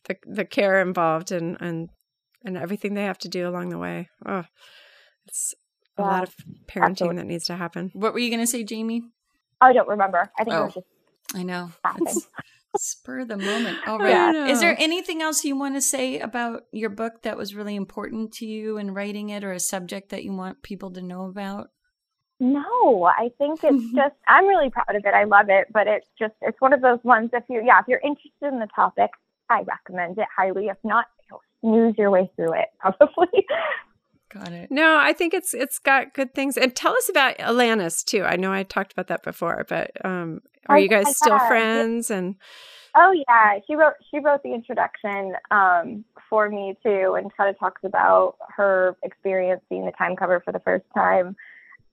the the care involved and and and everything they have to do along the way. Oh, it's a Yeah, lot of parenting absolutely. that needs to happen. What were you going to say, Jamie? I don't remember. I think it Oh. was just I know. happened. Spur the moment. All right. I right. Is there anything else you want to say about your book that was really important to you in writing it or a subject that you want people to know about? No, I think it's just I'm really proud of it. I love it, but it's just it's one of those ones if you yeah, if you're interested in the topic, I recommend it highly. If not, you'll snooze your way through it probably. Got it. No, I think it's it's got good things. And tell us about Alanis too. I know I talked about that before, but um, are Oh, you guys yeah, still yeah. friends? And oh yeah, she wrote she wrote the introduction um for me too and kind of talks about her experience seeing the time cover for the first time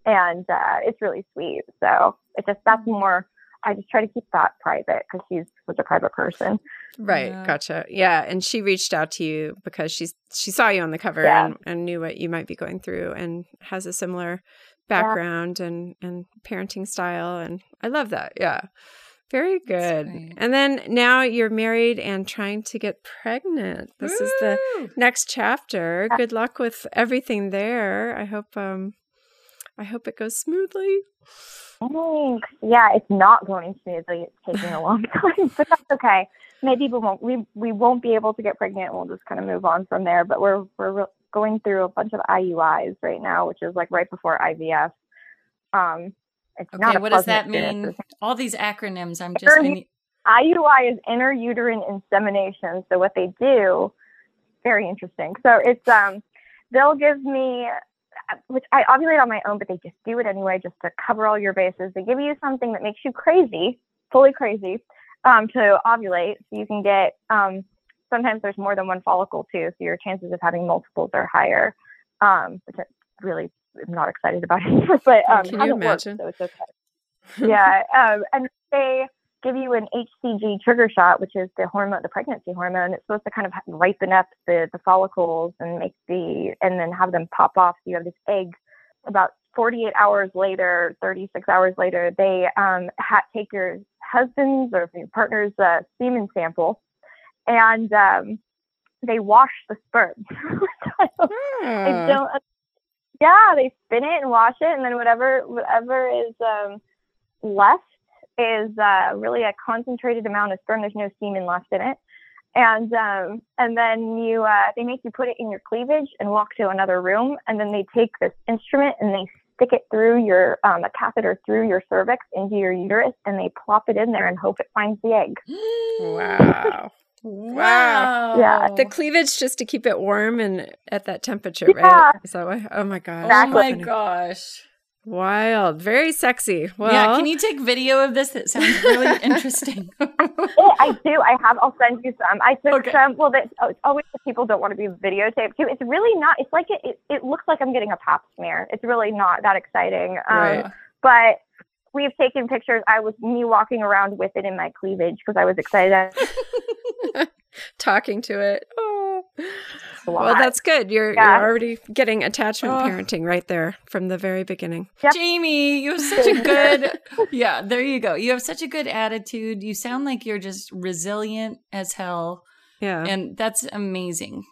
and uh it's really sweet. So it just that's more I just try to keep that private because she's such a private person. right, Yeah. gotcha. Yeah, and she reached out to you because she's she saw you on the cover Yeah. and, and knew what you might be going through, and has a similar background and and parenting style, and I love that. Yeah. Very good. great. And then now you're married and trying to get pregnant. This is the next chapter. Good luck with everything there. I hope um I hope it goes smoothly. Thanks. Yeah, it's not going smoothly. It's taking a long time, but that's okay. Maybe we won't we we won't be able to get pregnant. We'll just kind of move on from there. But we're we're going through a bunch of IUIs right now, which is like right before IVF. Um, it's Okay, a what does that mean? All these acronyms. I'm just. I Inter- IUI is intrauterine insemination. So what they do, very interesting. So it's um, they'll give me, which I ovulate on my own, but they just do it anyway, just to cover all your bases. They give you something that makes you crazy, fully crazy, um, to ovulate, so you can get. Um, sometimes there's more than one follicle too, so your chances of having multiples are higher. Um, which I really am not excited about but um, Can you hasn't worked, imagine? so it's okay yeah, um, and they give you an HCG trigger shot, which is the hormone, the pregnancy hormone. It's supposed to kind of ripen up the, the follicles and make the, and then have them pop off. So you have this egg. About 48 hours later, 36 hours later, they um, ha- take your husband's or your partner's uh, semen sample, and um, they wash the sperm. I Ah. don't. Yeah, they spin it and wash it, and then whatever whatever is um, left is uh, really a concentrated amount of sperm. There's no semen left in it, and um, and then you uh, they make you put it in your cleavage and walk to another room, and then they take this instrument and they stick it through your um, a catheter through your cervix into your uterus, and they plop it in there and hope it finds the egg. Wow. Wow. Yeah. The cleavage just to keep it warm and at that temperature, Yeah. right? Is that why? Oh my gosh. Oh my gosh. Wild. Very sexy. Well, yeah, can you take video of this? That sounds really interesting. Yeah, I do. I have. I'll send you some. I took Okay. some. Well, that oh, it's always the people don't want to be videotaped too. It's really not. It's like it. It, it looks like I'm getting a pap smear. It's really not that exciting. Um, Right. But we've taken pictures. I was me walking around with it in my cleavage because I was excited. talking to it. Oh. A Well, that's good. You're Yeah. you're already getting attachment Oh. parenting right there from the very beginning. Yep. Jamie, you have such a good Yeah, there you go. You have such a good attitude. You sound like you're just resilient as hell. Yeah. And that's amazing.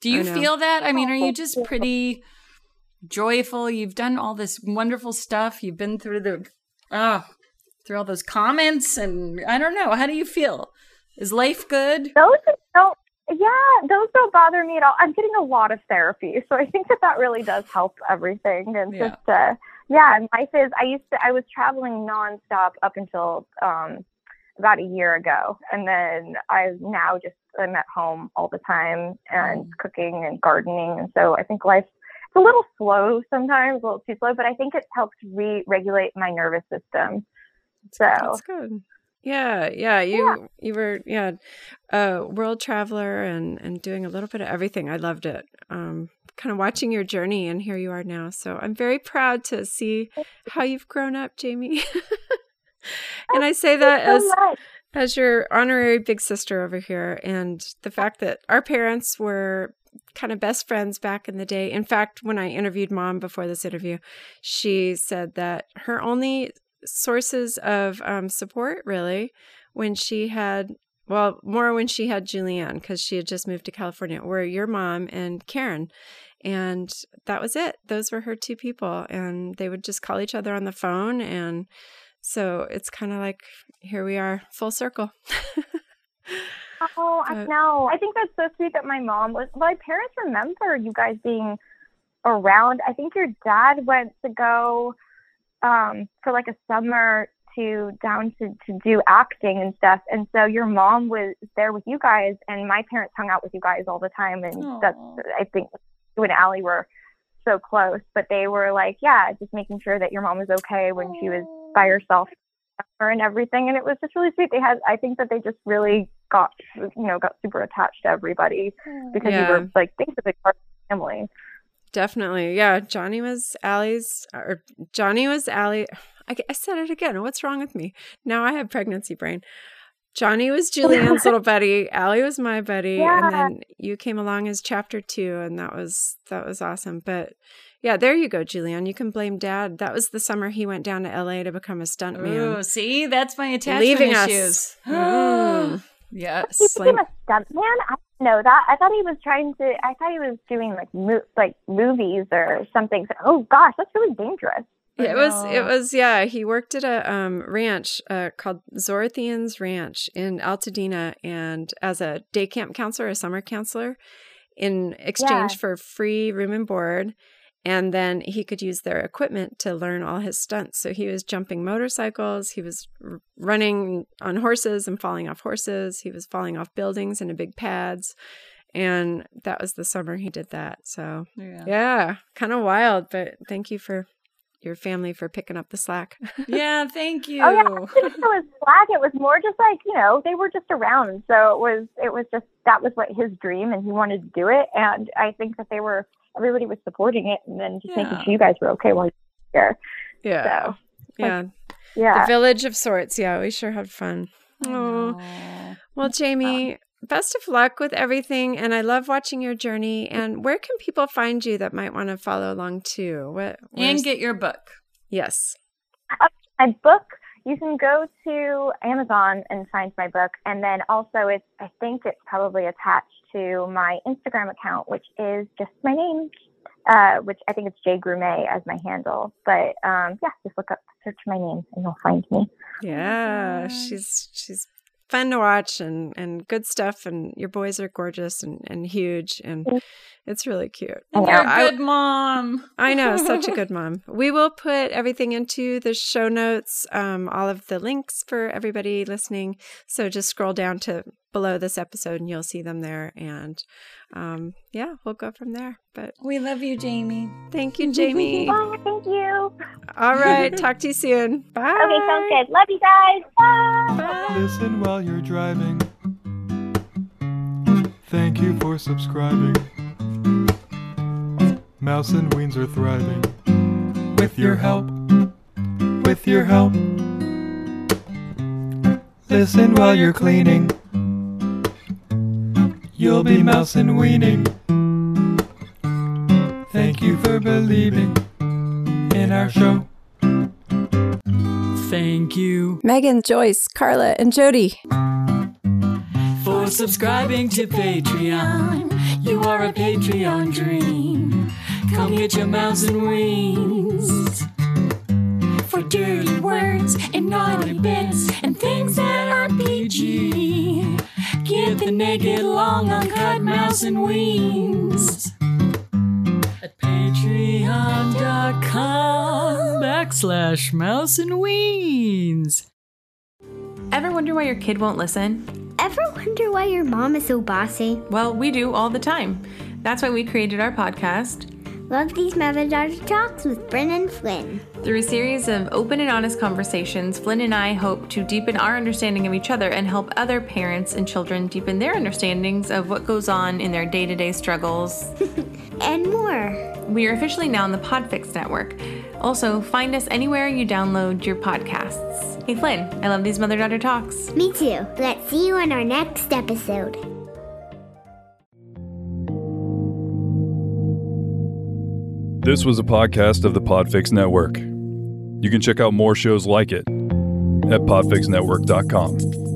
Do you feel that? I mean, are you Oh, just pretty joyful? You've done all this wonderful stuff. You've been through the oh, through all those comments and I don't know. How do you feel? Is life good? those don't. Yeah, those don't bother me at all. I'm getting a lot of therapy, so I think that that really does help everything. And Yeah. just, uh, yeah, and life is. I used to. I was traveling nonstop up until um, about a year ago, and then I now just I'm at home all the time and Mm. cooking and gardening, and so I think life. It's a little slow sometimes, a little too slow, but I think it's helped re-regulate my nervous system. So That's good. Yeah, yeah. You you were yeah, a world traveler and and doing a little bit of everything. I loved it. Um, kind of watching your journey, and here you are now. So I'm very proud to see how you've grown up, Jamie. and I say that as as your honorary big sister over here, and the fact that our parents were kind of best friends back in the day. In fact, when I interviewed mom before this interview, she said that her only sources of um, support really when she had well, more when she had Julianne because she had just moved to California, were your mom and Karen. And that was it. Those were her two people. And they would just call each other on the phone. And so it's kind of like here we are, full circle. Oh, I know. I think that's so sweet that my mom was. My parents remember you guys being around. I think your dad went to go um, for like a summer to down to to do acting and stuff, and so your mom was there with you guys, and my parents hung out with you guys all the time, and that's I think you and Allie were so close, but they were like, yeah, just making sure that your mom was okay when she was by herself and everything. And it was just really sweet. They had i think that they just really got you know got super attached to everybody because Yeah. you were like part of the family Definitely. Yeah. Johnny was Allie's, or Johnny was Allie. I, I said it again. What's wrong with me? Now I have pregnancy brain. Johnny was Julianne's little buddy. Allie was my buddy. Yeah. And then you came along as chapter two, and that was that was awesome. But yeah, there you go, Julianne. You can blame dad. That was the summer he went down to LA to become a stunt man. Ooh, see, that's my attachment Leaving us. issues. Mm. yes. he became Like- a stuntman i didn't that i thought he was trying to i thought he was doing like mo- like movies or something. Oh gosh that's really dangerous. It was it was yeah, he worked at a um ranch uh called Zorthian's Ranch in Altadena and as a day camp counselor, a summer counselor in exchange Yeah. for free room and board and then he could use their equipment to learn all his stunts. So he was jumping motorcycles, he was r- running on horses and falling off horses, he was falling off buildings into big pads. And that was the summer he did that. So Yeah. yeah, kind of wild, but thank you for your family for picking up the slack. Yeah, thank you. oh yeah I didn't know it was slack it was more just like you know they were just around so it was it was just that was what his dream and he wanted to do it and i think that they were everybody was supporting it and then just making sure you guys were okay while you were here yeah. So, yeah. yeah The village of sorts. Yeah, we sure had fun. Oh. Well, Jamie, best of luck with everything and I love watching your journey and where can people find you that might want to follow along too? What And get your book. Yes. Uh, my book you can go to amazon and find my book and then also it's i think it's probably attached to my instagram account which is just my name uh, which i think it's jay Grumet as my handle but um, yeah just look up search my name and you'll find me Yeah, she's she's fun to watch and and good stuff and your boys are gorgeous and and huge and it's really cute. And you're a good mom. I know, such a good mom. We will put everything into the show notes, um, all of the links for everybody listening. So just scroll down to below this episode and you'll see them there. And um, yeah, we'll go from there. But We love you, Jamie. thank you, Jamie. Bye, thank you all right, talk to you soon. Bye. okay sounds good love you guys bye Bye. Listen while you're driving. Thank you for subscribing. Mouse and Weens are thriving. With your help. With your help. Listen while you're cleaning. You'll be mouse and weaning. Thank you for believing in our show. Thank you Megan, Joyce, Carla, and Jody. for subscribing to Patreon. You are a Patreon dream. Come get your mouse and weens. For dirty words and naughty bits and things that aren't PG. Get the naked, long, uncut mouse and weens. At patreon.com backslash mouse and weens. Ever wonder why your kid won't listen? Ever wonder why your mom is so bossy? Well, we do all the time. That's why we created our podcast. Love these mother daughter talks with Brennan Flynn. Through a series of open and honest conversations, Flynn and I hope to deepen our understanding of each other and help other parents and children deepen their understandings of what goes on in their day to day struggles. And more. We are officially now on the Podfix network. Also, find us anywhere you download your podcasts. Hey, Flynn, I love these mother daughter talks. Me too. Let's see you in our next episode. This was a podcast of the Podfix Network. You can check out more shows like it at podfixnetwork.com.